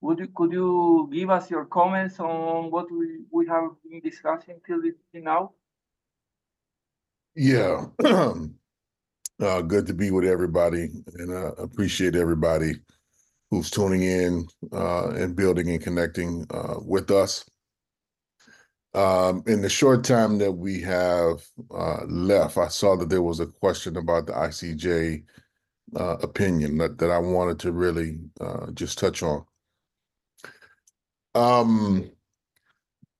Would you, could you give us your comments on what we, we have been discussing till now? Yeah, <clears throat> uh, good to be with everybody, and uh, appreciate everybody who's tuning in uh, and building and connecting uh, with us. Um, in the short time that we have uh, left, I saw that there was a question about the ICJ uh, opinion that, that I wanted to really uh, just touch on. Um,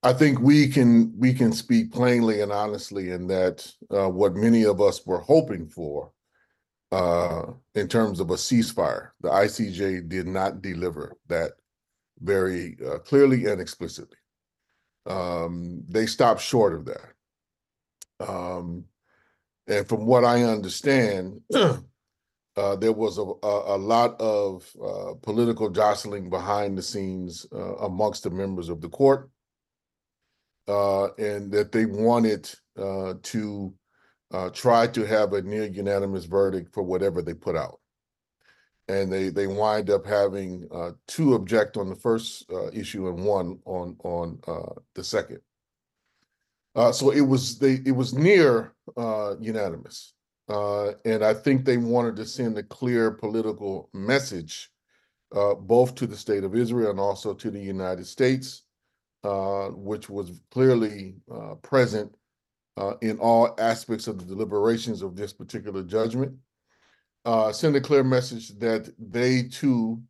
I think we can we can speak plainly and honestly in that uh, what many of us were hoping for uh, in terms of a ceasefire, the ICJ did not deliver that very uh, clearly and explicitly. Um, they stopped short of that. Um, and from what I understand, <clears throat> uh, there was a, a, a lot of uh, political jostling behind the scenes uh, amongst the members of the court, uh, and that they wanted uh, to uh, try to have a near unanimous verdict for whatever they put out and they they wind up having uh, two object on the first uh, issue and one on on uh, the second. Uh, so it was they it was near uh, unanimous, and I think they wanted to send a clear political message, both to the state of Israel and also to the United States, which was clearly present uh, in all aspects of the deliberations of this particular judgment. Uh, send a clear message that they too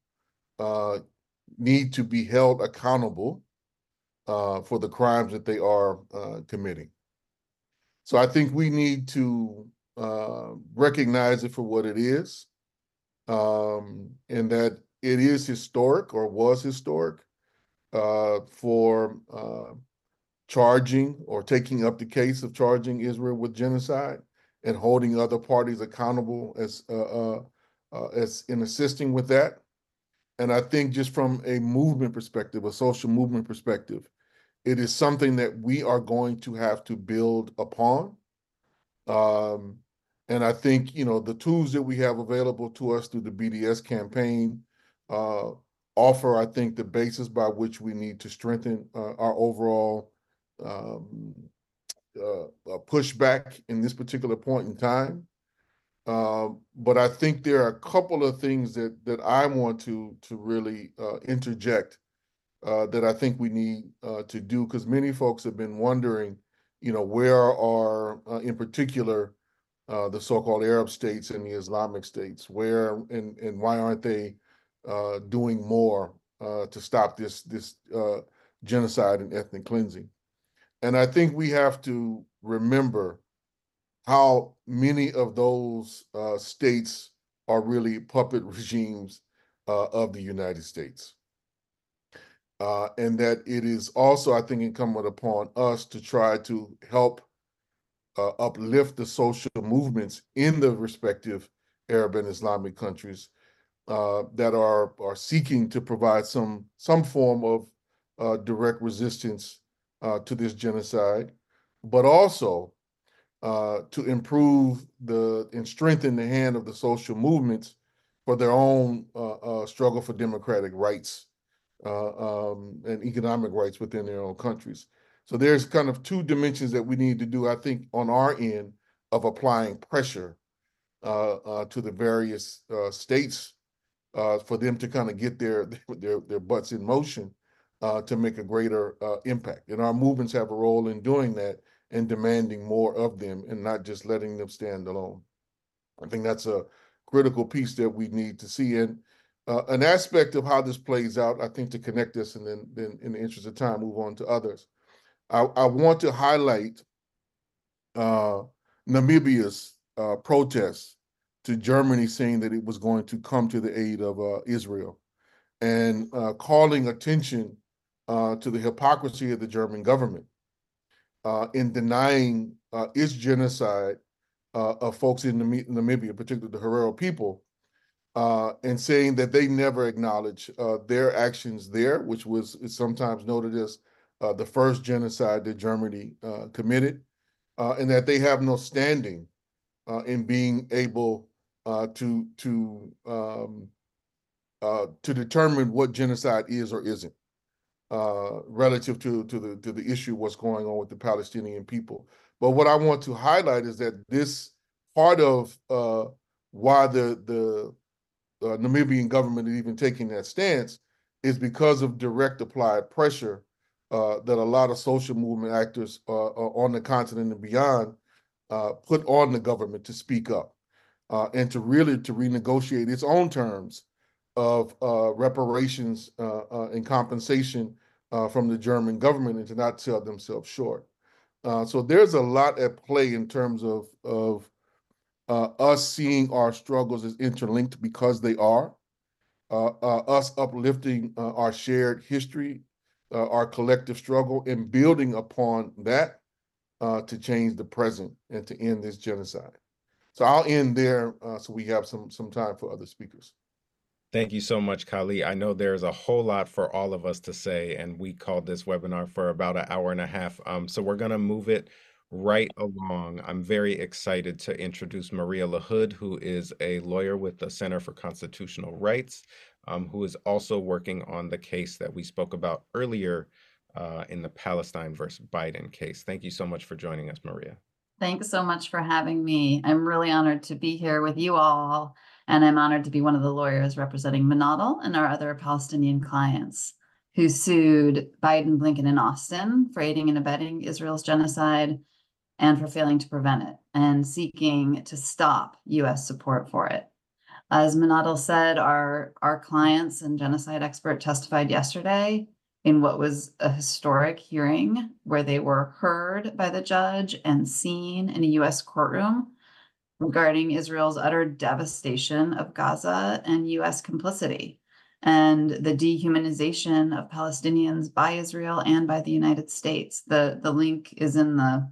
uh, need to be held accountable uh, for the crimes that they are uh, committing. So I think we need to uh, recognize it for what it is, um, and that it is historic or was historic for charging or taking up the case of charging Israel with genocide and holding other parties accountable as uh, uh, uh, as in assisting with that. And I think just from a movement perspective, a social movement perspective, it is something that we are going to have to build upon. Um, and I think you know the tools that we have available to us through the BDS campaign uh, offer, I think, the basis by which we need to strengthen uh, our overall um, uh, pushback in this particular point in time. Uh, but I think there are a couple of things that that I want to to really uh, interject uh, that I think we need uh, to do because many folks have been wondering, you know, where are uh, in particular the so-called Arab states and the Islamic states, where and and why aren't they doing more to stop this this genocide and ethnic cleansing? And I think we have to remember how many of those uh, states are really puppet regimes uh, of the United States. Uh, and that it is also, I think, incumbent upon us to try to help uh, uplift the social movements in the respective Arab and Islamic countries uh, that are are seeking to provide some some form of uh, direct resistance uh, to this genocide, but also uh, to improve the and strengthen the hand of the social movements for their own uh, uh struggle for democratic rights uh, um, and economic rights within their own countries. So there's kind of two dimensions that we need to do, I think, on our end of applying pressure uh, to the various states for them to kind of get their <laughs> their their butts in motion uh, to make a greater uh, impact. And our movements have a role in doing that and demanding more of them and not just letting them stand alone. I think that's a critical piece that we need to see. And uh, an aspect of how this plays out, I think, to connect this and then, then in the interest of time, move on to others. I, I want to highlight uh, Namibia's uh, protests to Germany saying that it was going to come to the aid of uh, Israel and uh, calling attention uh, to the hypocrisy of the German government uh, in denying uh, its genocide uh, of folks in Namibia, particularly the Herero people, uh, and saying that they never acknowledge their actions there, which was sometimes noted as the first genocide that Germany committed, and that they have no standing in being able to to um, to determine what genocide is or isn't uh, relative to to the to the issue what's going on with the Palestinian people. But what I want to highlight is that this part of uh, why the the uh, Namibian government is even taking that stance is because of direct applied pressure uh, that a lot of social movement actors uh, uh, on the continent and beyond put on the government to speak up and to really to renegotiate its own terms of uh, reparations uh, uh, and compensation uh, from the German government and to not sell themselves short. Uh, so there's a lot at play in terms of of uh, us seeing our struggles as interlinked because they are, us uplifting our shared history, our collective struggle, and building upon that to change the present and to end this genocide. So I'll end there so we have some some time for other speakers. Thank you so much, Kali. I know there's a whole lot for all of us to say, and we called this webinar for about an hour and a half. Um, so we're going to move it right along. I'm very excited to introduce Maria LaHood, who is a lawyer with the Center for Constitutional Rights, um, who is also working on the case that we spoke about earlier uh, in the Palestine versus Biden case. Thank you so much for joining us, Maria. Thanks so much for having me. I'm really honored to be here with you all and I'm honored to be one of the lawyers representing Monadel and our other Palestinian clients who sued Biden, Blinken, and Austin for aiding and abetting Israel's genocide, and for failing to prevent it and seeking to stop US support for it. As Monadel said, our, our clients and genocide expert testified yesterday in what was a historic hearing where they were heard by the judge and seen in a US courtroom regarding Israel's utter devastation of Gaza and US complicity and the dehumanization of Palestinians by Israel and by the United States. The, the link is in the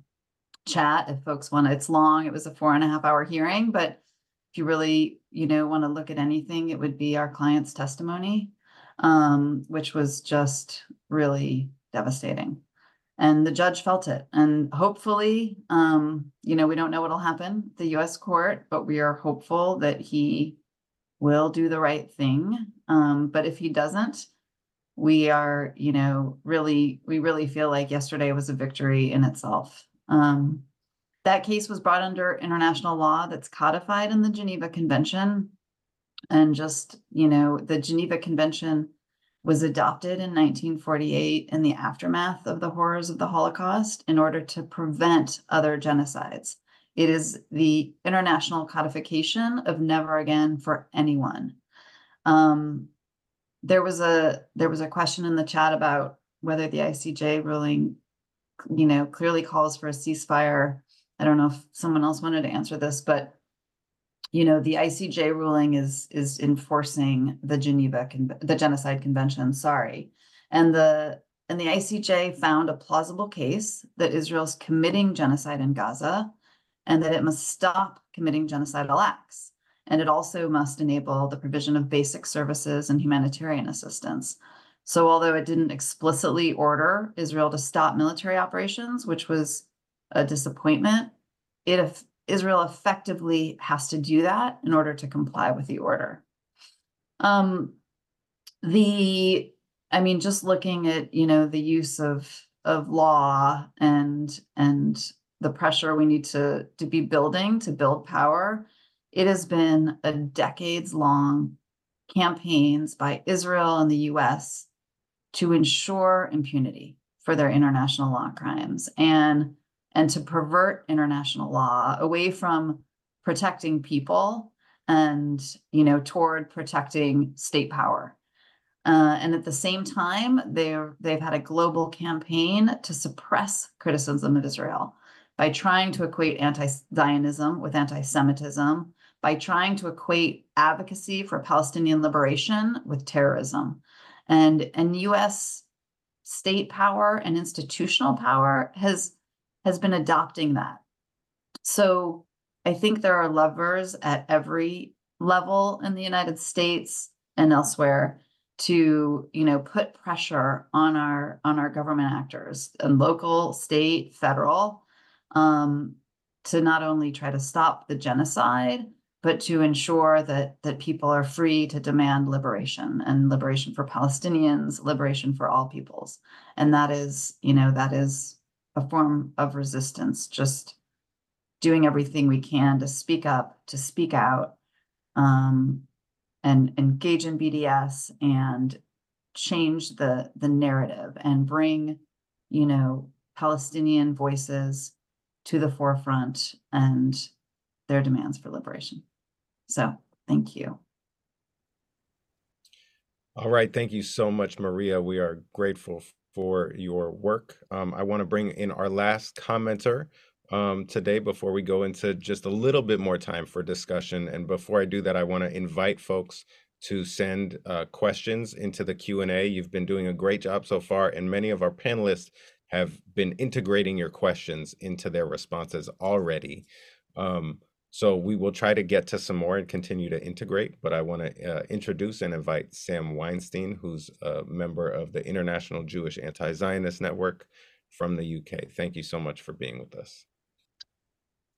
chat if folks want It's long, it was a four and a half hour hearing, but if you really, you know, want to look at anything, it would be our client's testimony, um, which was just really devastating and the judge felt it. And hopefully um, you know we don't know what'll happen the us court but we are hopeful that he will do the right thing. Um, but if he doesn't we are you know really we really feel like yesterday was a victory in itself. Um, that case was brought under international law that's codified in the geneva convention. And just you know the geneva convention was adopted in 1948 in the aftermath of the horrors of the Holocaust in order to prevent other genocides. It is the international codification of never again for anyone. Um, there was a there was a question in the chat about whether the ICJ ruling, you know, clearly calls for a ceasefire. I don't know if someone else wanted to answer this, but you know the ICJ ruling is is enforcing the Geneva the Genocide Convention. Sorry, and the and the ICJ found a plausible case that Israel's committing genocide in Gaza, and that it must stop committing genocidal acts, and it also must enable the provision of basic services and humanitarian assistance. So, although it didn't explicitly order Israel to stop military operations, which was a disappointment, it Israel effectively has to do that in order to comply with the order. Um, the, I mean, just looking at you know the use of of law and and the pressure we need to to be building to build power, it has been a decades long campaigns by Israel and the U.S. to ensure impunity for their international law crimes and and to pervert international law away from protecting people and you know toward protecting state power. Uh, and at the same time they're they've had a global campaign to suppress criticism of israel by trying to equate anti-zionism with anti-semitism by trying to equate advocacy for palestinian liberation with terrorism. And and us state power and institutional power has has been adopting that. So I think there are levers at every level in the United States and elsewhere to you know put pressure on our on our government actors and local state federal um, to not only try to stop the genocide but to ensure that that people are free to demand liberation and liberation for palestinians liberation for all peoples and that is you know that is a form of resistance, just doing everything we can to speak up, to speak out, um, and engage in BDS and change the the narrative and bring, you know, Palestinian voices to the forefront and their demands for liberation. So, thank you. All right. Thank you so much, Maria. We are grateful for your work. Um, I want to bring in our last commenter um, today before we go into just a little bit more time for discussion. And before I do that, I want to invite folks to send uh, questions into the Q&A. You've been doing a great job so far, and many of our panelists have been integrating your questions into their responses already. Um, so we will try to get to some more and continue to integrate, but I want to uh, introduce and invite Sam Weinstein, who's a member of the International Jewish Anti-Zionist Network from the UK. Thank you so much for being with us.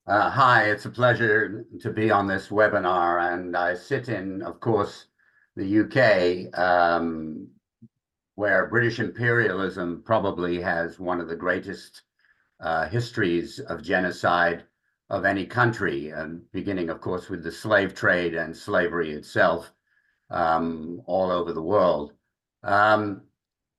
Uh, hi, it's a pleasure to be on this webinar, and I sit in, of course, the UK, um, where British imperialism probably has one of the greatest uh, histories of genocide of any country, and beginning, of course, with the slave trade and slavery itself um, all over the world. Um,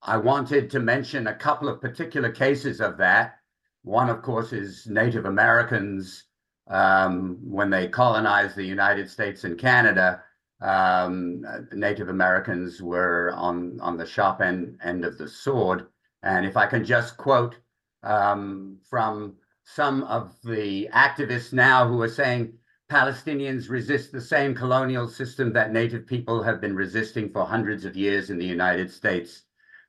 I wanted to mention a couple of particular cases of that. One, of course, is Native Americans um, when they colonized the United States and Canada. Um, Native Americans were on on the sharp end end of the sword. And if I can just quote um, from some of the activists now who are saying Palestinians resist the same colonial system that Native people have been resisting for hundreds of years in the United States.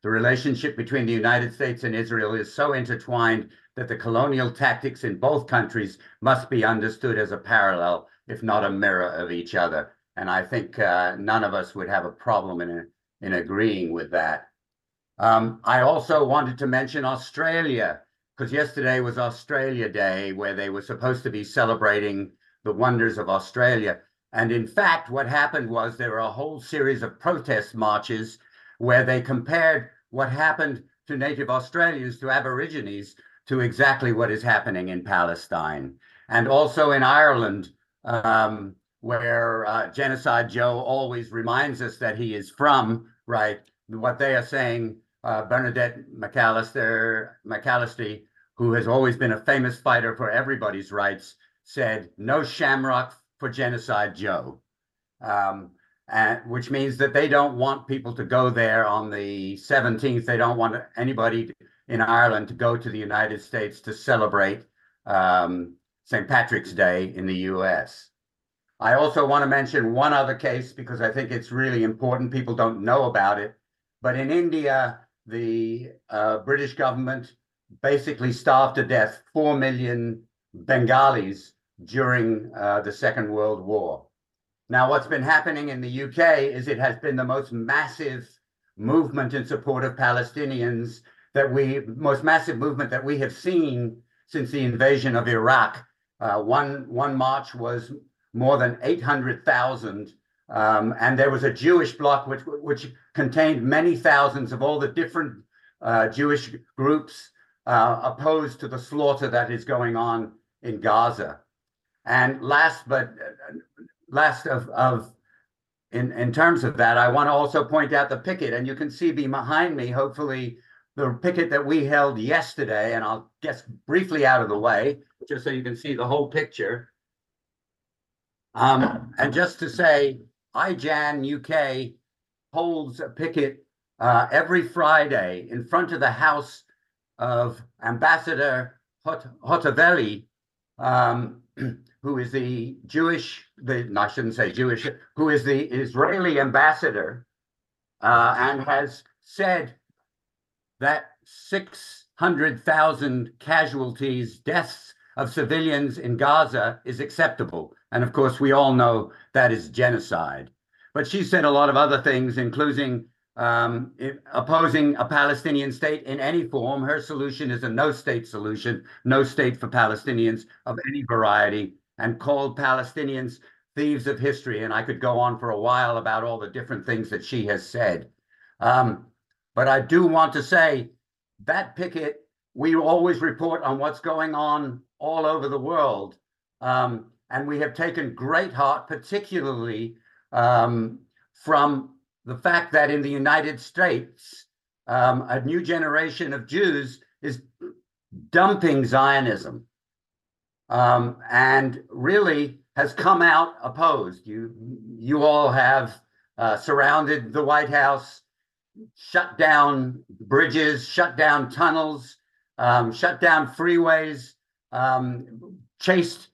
The relationship between the United States and Israel is so intertwined that the colonial tactics in both countries must be understood as a parallel, if not a mirror of each other. And I think uh, none of us would have a problem in, in agreeing with that. Um, I also wanted to mention Australia, because yesterday was Australia Day, where they were supposed to be celebrating the wonders of Australia. And in fact, what happened was there were a whole series of protest marches where they compared what happened to Native Australians, to Aborigines, to exactly what is happening in Palestine. And also in Ireland, um, where uh, Genocide Joe always reminds us that he is from, right? What they are saying, uh, Bernadette McAliskey, McAliskey, who has always been a famous fighter for everybody's rights, said no shamrock for genocide Joe, um, and, which means that they don't want people to go there on the 17th. They don't want anybody in Ireland to go to the United States to celebrate um, St. Patrick's Day in the US. I also want to mention one other case because I think it's really important. People don't know about it. But in India, the uh, British government basically starved to death 4 million Bengalis during uh, the Second World War. Now, what's been happening in the UK is it has been the most massive movement in support of Palestinians that we, most massive movement that we have seen since the invasion of Iraq. Uh, one, one march was more than 800,000. Um, and there was a Jewish bloc which, which contained many thousands of all the different uh, Jewish groups uh, opposed to the slaughter that is going on in Gaza. And last but last of, of in, in terms of that, I want to also point out the picket, and you can see behind me, hopefully, the picket that we held yesterday, and I'll get briefly out of the way, just so you can see the whole picture. Um, and just to say, IJAN UK holds a picket uh, every Friday in front of the house of Ambassador Hot- Hotovely, um, <clears throat> who is the Jewish, the no, I shouldn't say Jewish, who is the Israeli ambassador, uh, and has said that 600,000 casualties, deaths of civilians in Gaza is acceptable. And of course, we all know that is genocide. But she said a lot of other things, including um, opposing a Palestinian state in any form. Her solution is a no state solution, no state for Palestinians of any variety and called Palestinians thieves of history. And I could go on for a while about all the different things that she has said. Um, but I do want to say that picket, we always report on what's going on all over the world. Um, and we have taken great heart, particularly um, from the fact that in the United States, um, a new generation of Jews is dumping Zionism um, and really has come out opposed. You you all have uh, surrounded the White House, shut down bridges, shut down tunnels, um, shut down freeways, um, chased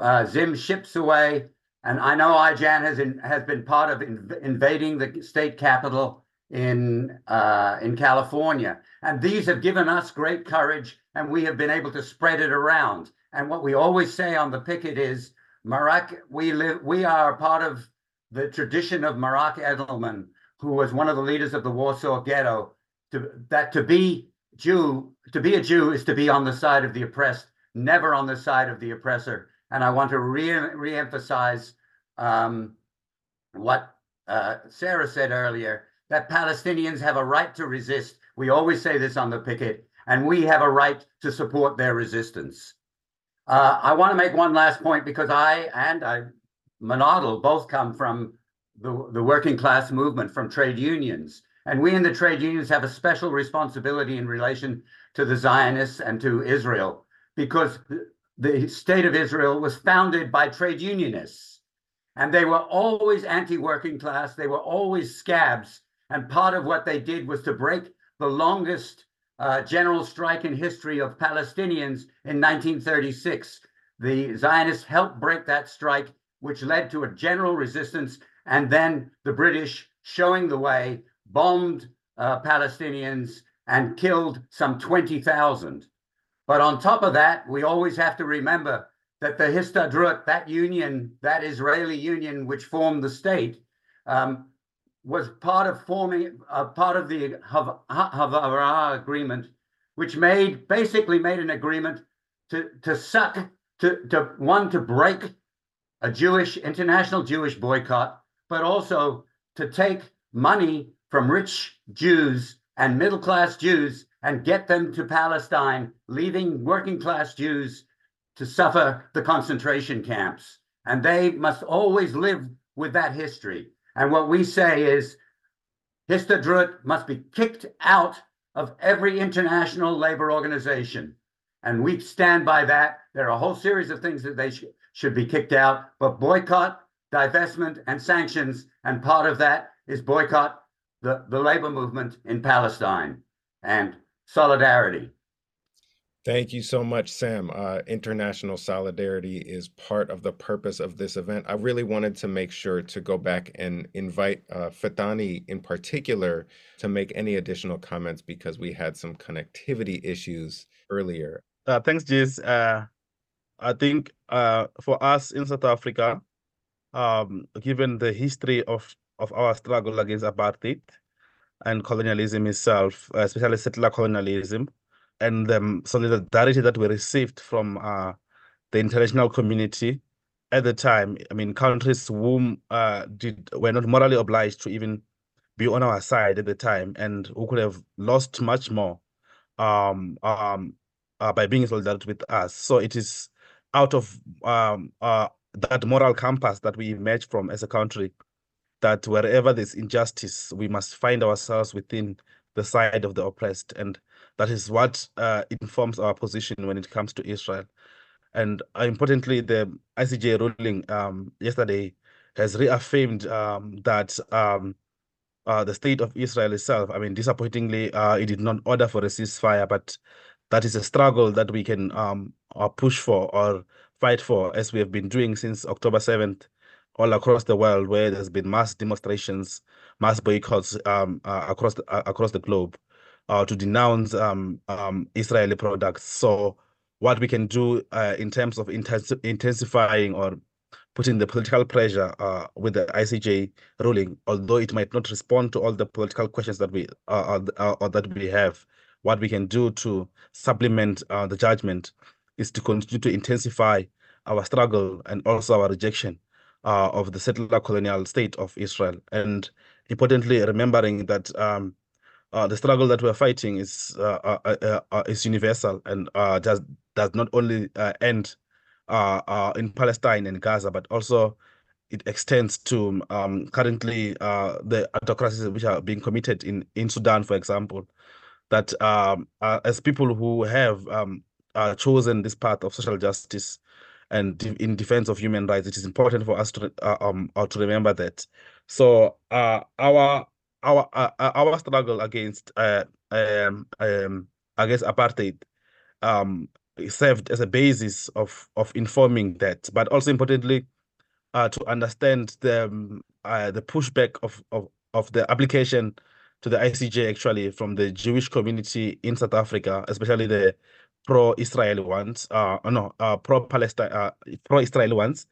uh, Zim ships away. And I know IJAN has in, has been part of inv- invading the state capital in uh, in California, and these have given us great courage, and we have been able to spread it around. And what we always say on the picket is, Marek, we live, we are part of the tradition of Marek Edelman, who was one of the leaders of the Warsaw Ghetto. To, that to be Jew, to be a Jew is to be on the side of the oppressed, never on the side of the oppressor. And I want to re reemphasize um, what uh, Sara said earlier that Palestinians have a right to resist. We always say this on the picket, and we have a right to support their resistance. Uh, I want to make one last point because I and I, Monadel, both come from the, the working class movement, from trade unions. And we in the trade unions have a special responsibility in relation to the Zionists and to Israel because the state of Israel was founded by trade unionists. And they were always anti working class, they were always scabs. And part of what they did was to break the longest uh, general strike in history of Palestinians in 1936. The Zionists helped break that strike, which led to a general resistance. And then the British, showing the way, bombed uh, Palestinians and killed some 20,000. But on top of that, we always have to remember that the Histadrut, that union, that Israeli union which formed the state, um, was part of forming uh, part of the Haavara agreement, which made basically made an agreement to to suck to to one to break a Jewish international Jewish boycott, but also to take money from rich Jews and middle class Jews and get them to Palestine, leaving working class Jews to suffer the concentration camps. And they must always live with that history. And what we say is Histadrut must be kicked out of every international labor organization. And we stand by that. There are a whole series of things that they sh- should be kicked out, but boycott, divestment, and sanctions. And part of that is boycott the, the labor movement in Palestine and solidarity. Thank you so much, Sam. Uh, international solidarity is part of the purpose of this event. I really wanted to make sure to go back and invite uh, Phethani in particular to make any additional comments because we had some connectivity issues earlier. Uh, thanks, Jis. Uh, I think uh, for us in South Africa, um, given the history of of our struggle against apartheid and colonialism itself, especially settler colonialism, and the solidarity that we received from uh, the international community at the time. I mean, countries whom uh, did were not morally obliged to even be on our side at the time, and who could have lost much more um, um, uh, by being solidarity with us. So it is out of um, uh, that moral compass that we emerge from as a country that wherever there's injustice, we must find ourselves within the side of the oppressed. And that is what uh, informs our position when it comes to Israel. And uh, importantly, the ICJ ruling um, yesterday has reaffirmed um, that um, uh, the state of Israel itself, I mean, disappointingly, uh, it did not order for a ceasefire, but that is a struggle that we can um, uh, push for or fight for, as we have been doing since October 7th all across the world where there's been mass demonstrations, mass boycotts um, uh, across the, uh, across the globe uh, to denounce um, um, Israeli products. So what we can do uh, in terms of intensi intensifying or putting the political pressure uh, with the ICJ ruling, although it might not respond to all the political questions that we uh, that we have, what we can do to supplement the judgment is to continue to intensify our struggle and also our rejection uh, of the settler colonial state of Israel. And importantly, remembering that um, uh, the struggle that we're fighting is uh, uh, uh, is universal and does does not only end in Palestine and Gaza, but also it extends to um, currently the autocracies which are being committed in in Sudan, for example. That um, as people who have um, chosen this path of social justice, and in defense of human rights. It is important for us to uh, um uh, to remember that. So uh, our our uh, uh, our struggle against uh, um, um against apartheid um served as a basis of of informing that, but also importantly uh, to understand the um, uh, the pushback of, of of the application to the ICJ actually from the Jewish community in South Africa, especially the pro-Israel ones, uh, no, uh, pro-Palestine, uh, pro-Israel ones.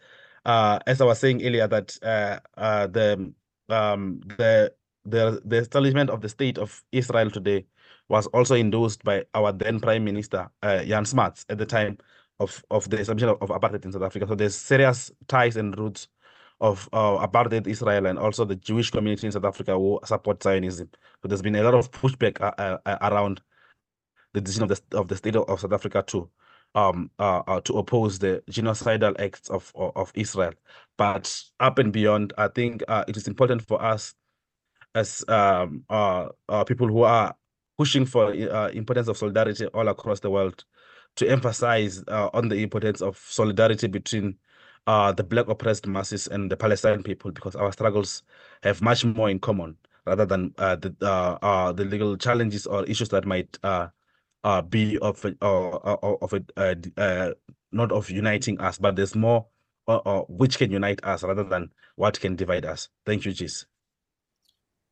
Uh, as I was saying earlier, that uh, uh, the um, the the the establishment of the state of Israel today was also endorsed by our then Prime Minister uh, Jan Smuts at the time of of the establishment of, of apartheid in South Africa. So there's serious ties and roots of uh, apartheid Israel and also the Jewish community in South Africa who support Zionism. So there's been a lot of pushback uh, uh, around the decision of the of the state of South Africa to um uh, uh, to oppose the genocidal acts of, of, of Israel. But up and beyond, I think uh, it is important for us as um, uh, uh, people who are pushing for uh, importance of solidarity all across the world to emphasize uh, on the importance of solidarity between uh, the black oppressed masses and the Palestinian people because our struggles have much more in common rather than uh, the uh, uh, the legal challenges or issues that might uh, uh, be of uh, of a uh, uh, not of uniting us, but there's more uh, uh, which can unite us rather than what can divide us. Thank you, Jis.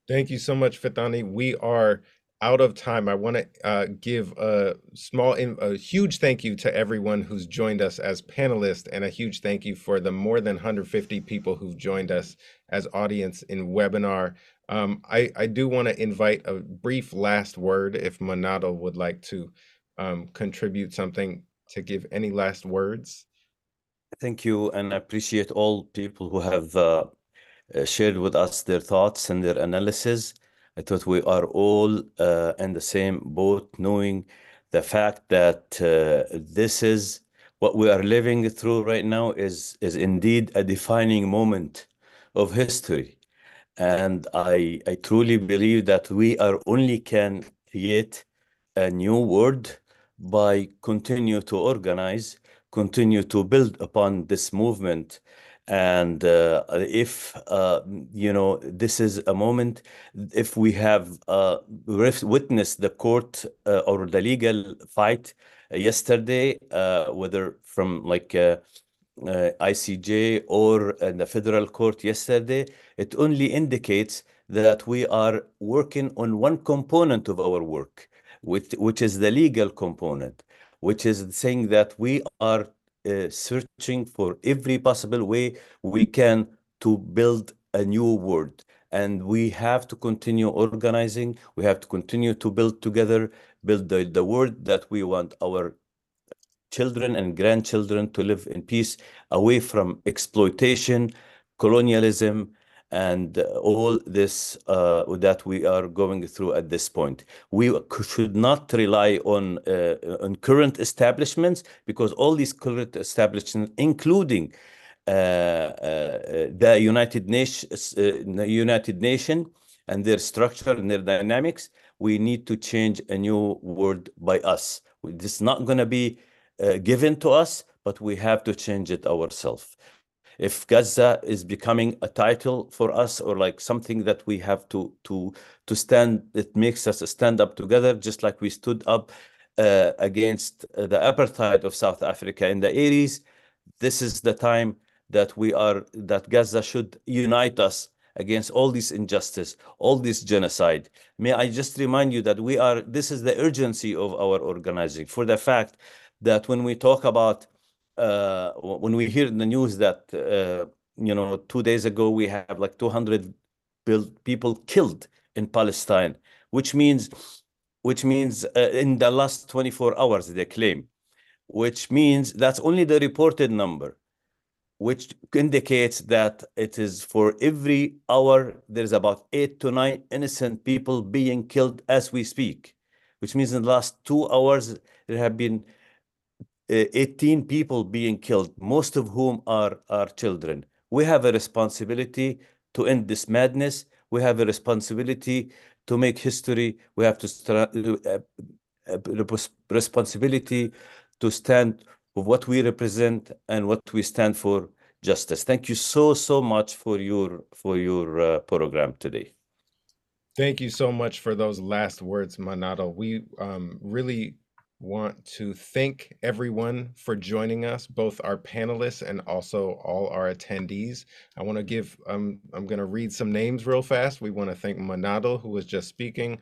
Thank you so much, Phethani. We are out of time. I want to uh, give a small, a huge thank you to everyone who's joined us as panelists, and a huge thank you for the more than 150 people who've joined us as audience in webinar. Um, I, I do want to invite a brief last word if Monadel would like to um, contribute something to give any last words. Thank you, and I appreciate all people who have uh, uh, shared with us their thoughts and their analysis. I thought we are all uh, in the same boat, knowing the fact that uh, this is what we are living through right now is is indeed a defining moment of history, and I I truly believe that we are only can create a new world by continue to organize, continue to build upon this movement. And uh, if uh, you know this is a moment if we have uh, witnessed the court uh, or the legal fight yesterday uh, whether from like uh, ICJ or the federal court yesterday it only indicates that we are working on one component of our work which, which is the legal component which is saying that we are uh, searching for every possible way we can to build a new world. And we have to continue organizing we have to continue to build together build the, the world that we want our children and grandchildren to live in peace away from exploitation colonialism and all this uh, that we are going through at this point. We should not rely on uh, on current establishments because all these current establishments, including uh, uh the United Nations, uh, United Nation, and their structure and their dynamics, we need to change a new world by us. This is not going to be uh, given to us, but we have to change it ourselves if Gaza is becoming a title for us or like something that we have to to to stand, it makes us stand up together, just like we stood up uh, against the apartheid of South Africa in the 80s. This is the time that we are that Gaza should unite us against all this injustice, all this genocide. May I just remind you that we are, this is the urgency of our organizing for the fact that when we talk about uh, when we hear in the news that uh, you know two days ago we have like 200 people killed in Palestine, which means which means uh, in the last 24 hours they claim, which means that's only the reported number, which indicates that it is for every hour there's about eight to nine innocent people being killed as we speak, which means in the last two hours there have been 18 people being killed, most of whom are, are children. We have a responsibility to end this madness. We have a responsibility to make history. We have to uh, uh, responsibility to stand for what we represent and what we stand for justice. Thank you so so much for your for your uh, program today. Thank you so much for those last words, Monadel. We um, really want to thank everyone for joining us, both our panelists and also all our attendees. I want to give, um, I'm going to read some names real fast. We want to thank Monadel, who was just speaking,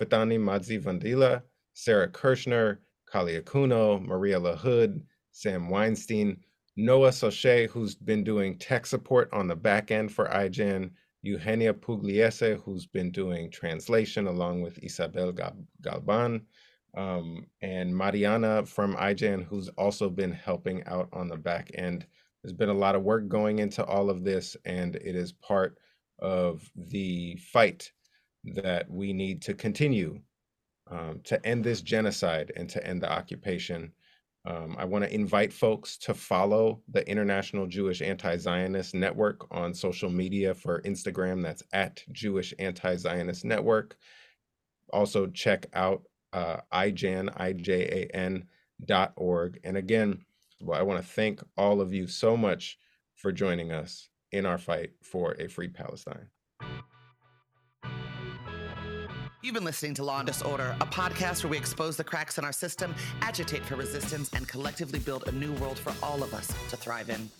Fatani Madzi Vandila, Sara Kershnar, Kali Akuno, Maria LaHood, Sam Weinstein, Noah Soche, who's been doing tech support on the back end for IJAN, Eugenia Pugliese, who's been doing translation along with Isabel Galban, um, and Mariana from IJAN, who's also been helping out on the back end. There's been a lot of work going into all of this, and it is part of the fight that we need to continue um, to end this genocide and to end the occupation Um, I want to invite folks to follow the International Jewish Anti Zionist Network on social media for Instagram. That's at Jewish Anti Zionist Network. Also, check out uh, IJAN, I-J-A-N dot org. And again, well, I want to thank all of you so much for joining us in our fight for a free Palestine. You've been listening to Law and Disorder, a podcast where we expose the cracks in our system, agitate for resistance, and collectively build a new world for all of us to thrive in.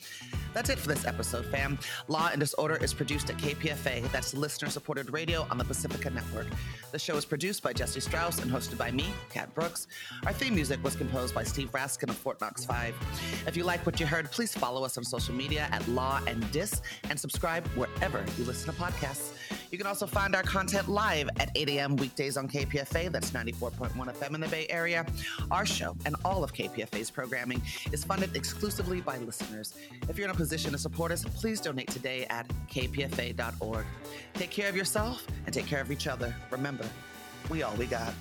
That's it for this episode, fam. Law and Disorder is produced at KPFA, that's listener supported radio on the Pacifica Network. The show is produced by Jesse Strauss and hosted by me, Kat Brooks. Our theme music was composed by Steve Raskin of Fort Knox 5. If you like what you heard, please follow us on social media at Law and Dis and subscribe wherever you listen to podcasts. You can also find our content live at 8 a.m. weekdays on KPFA. That's 94.1 FM in the Bay Area. Our show and all of KPFA's programming is funded exclusively by listeners. If you're in a position to support us, please donate today at kpfa.org. Take care of yourself and take care of each other. Remember, we all we got.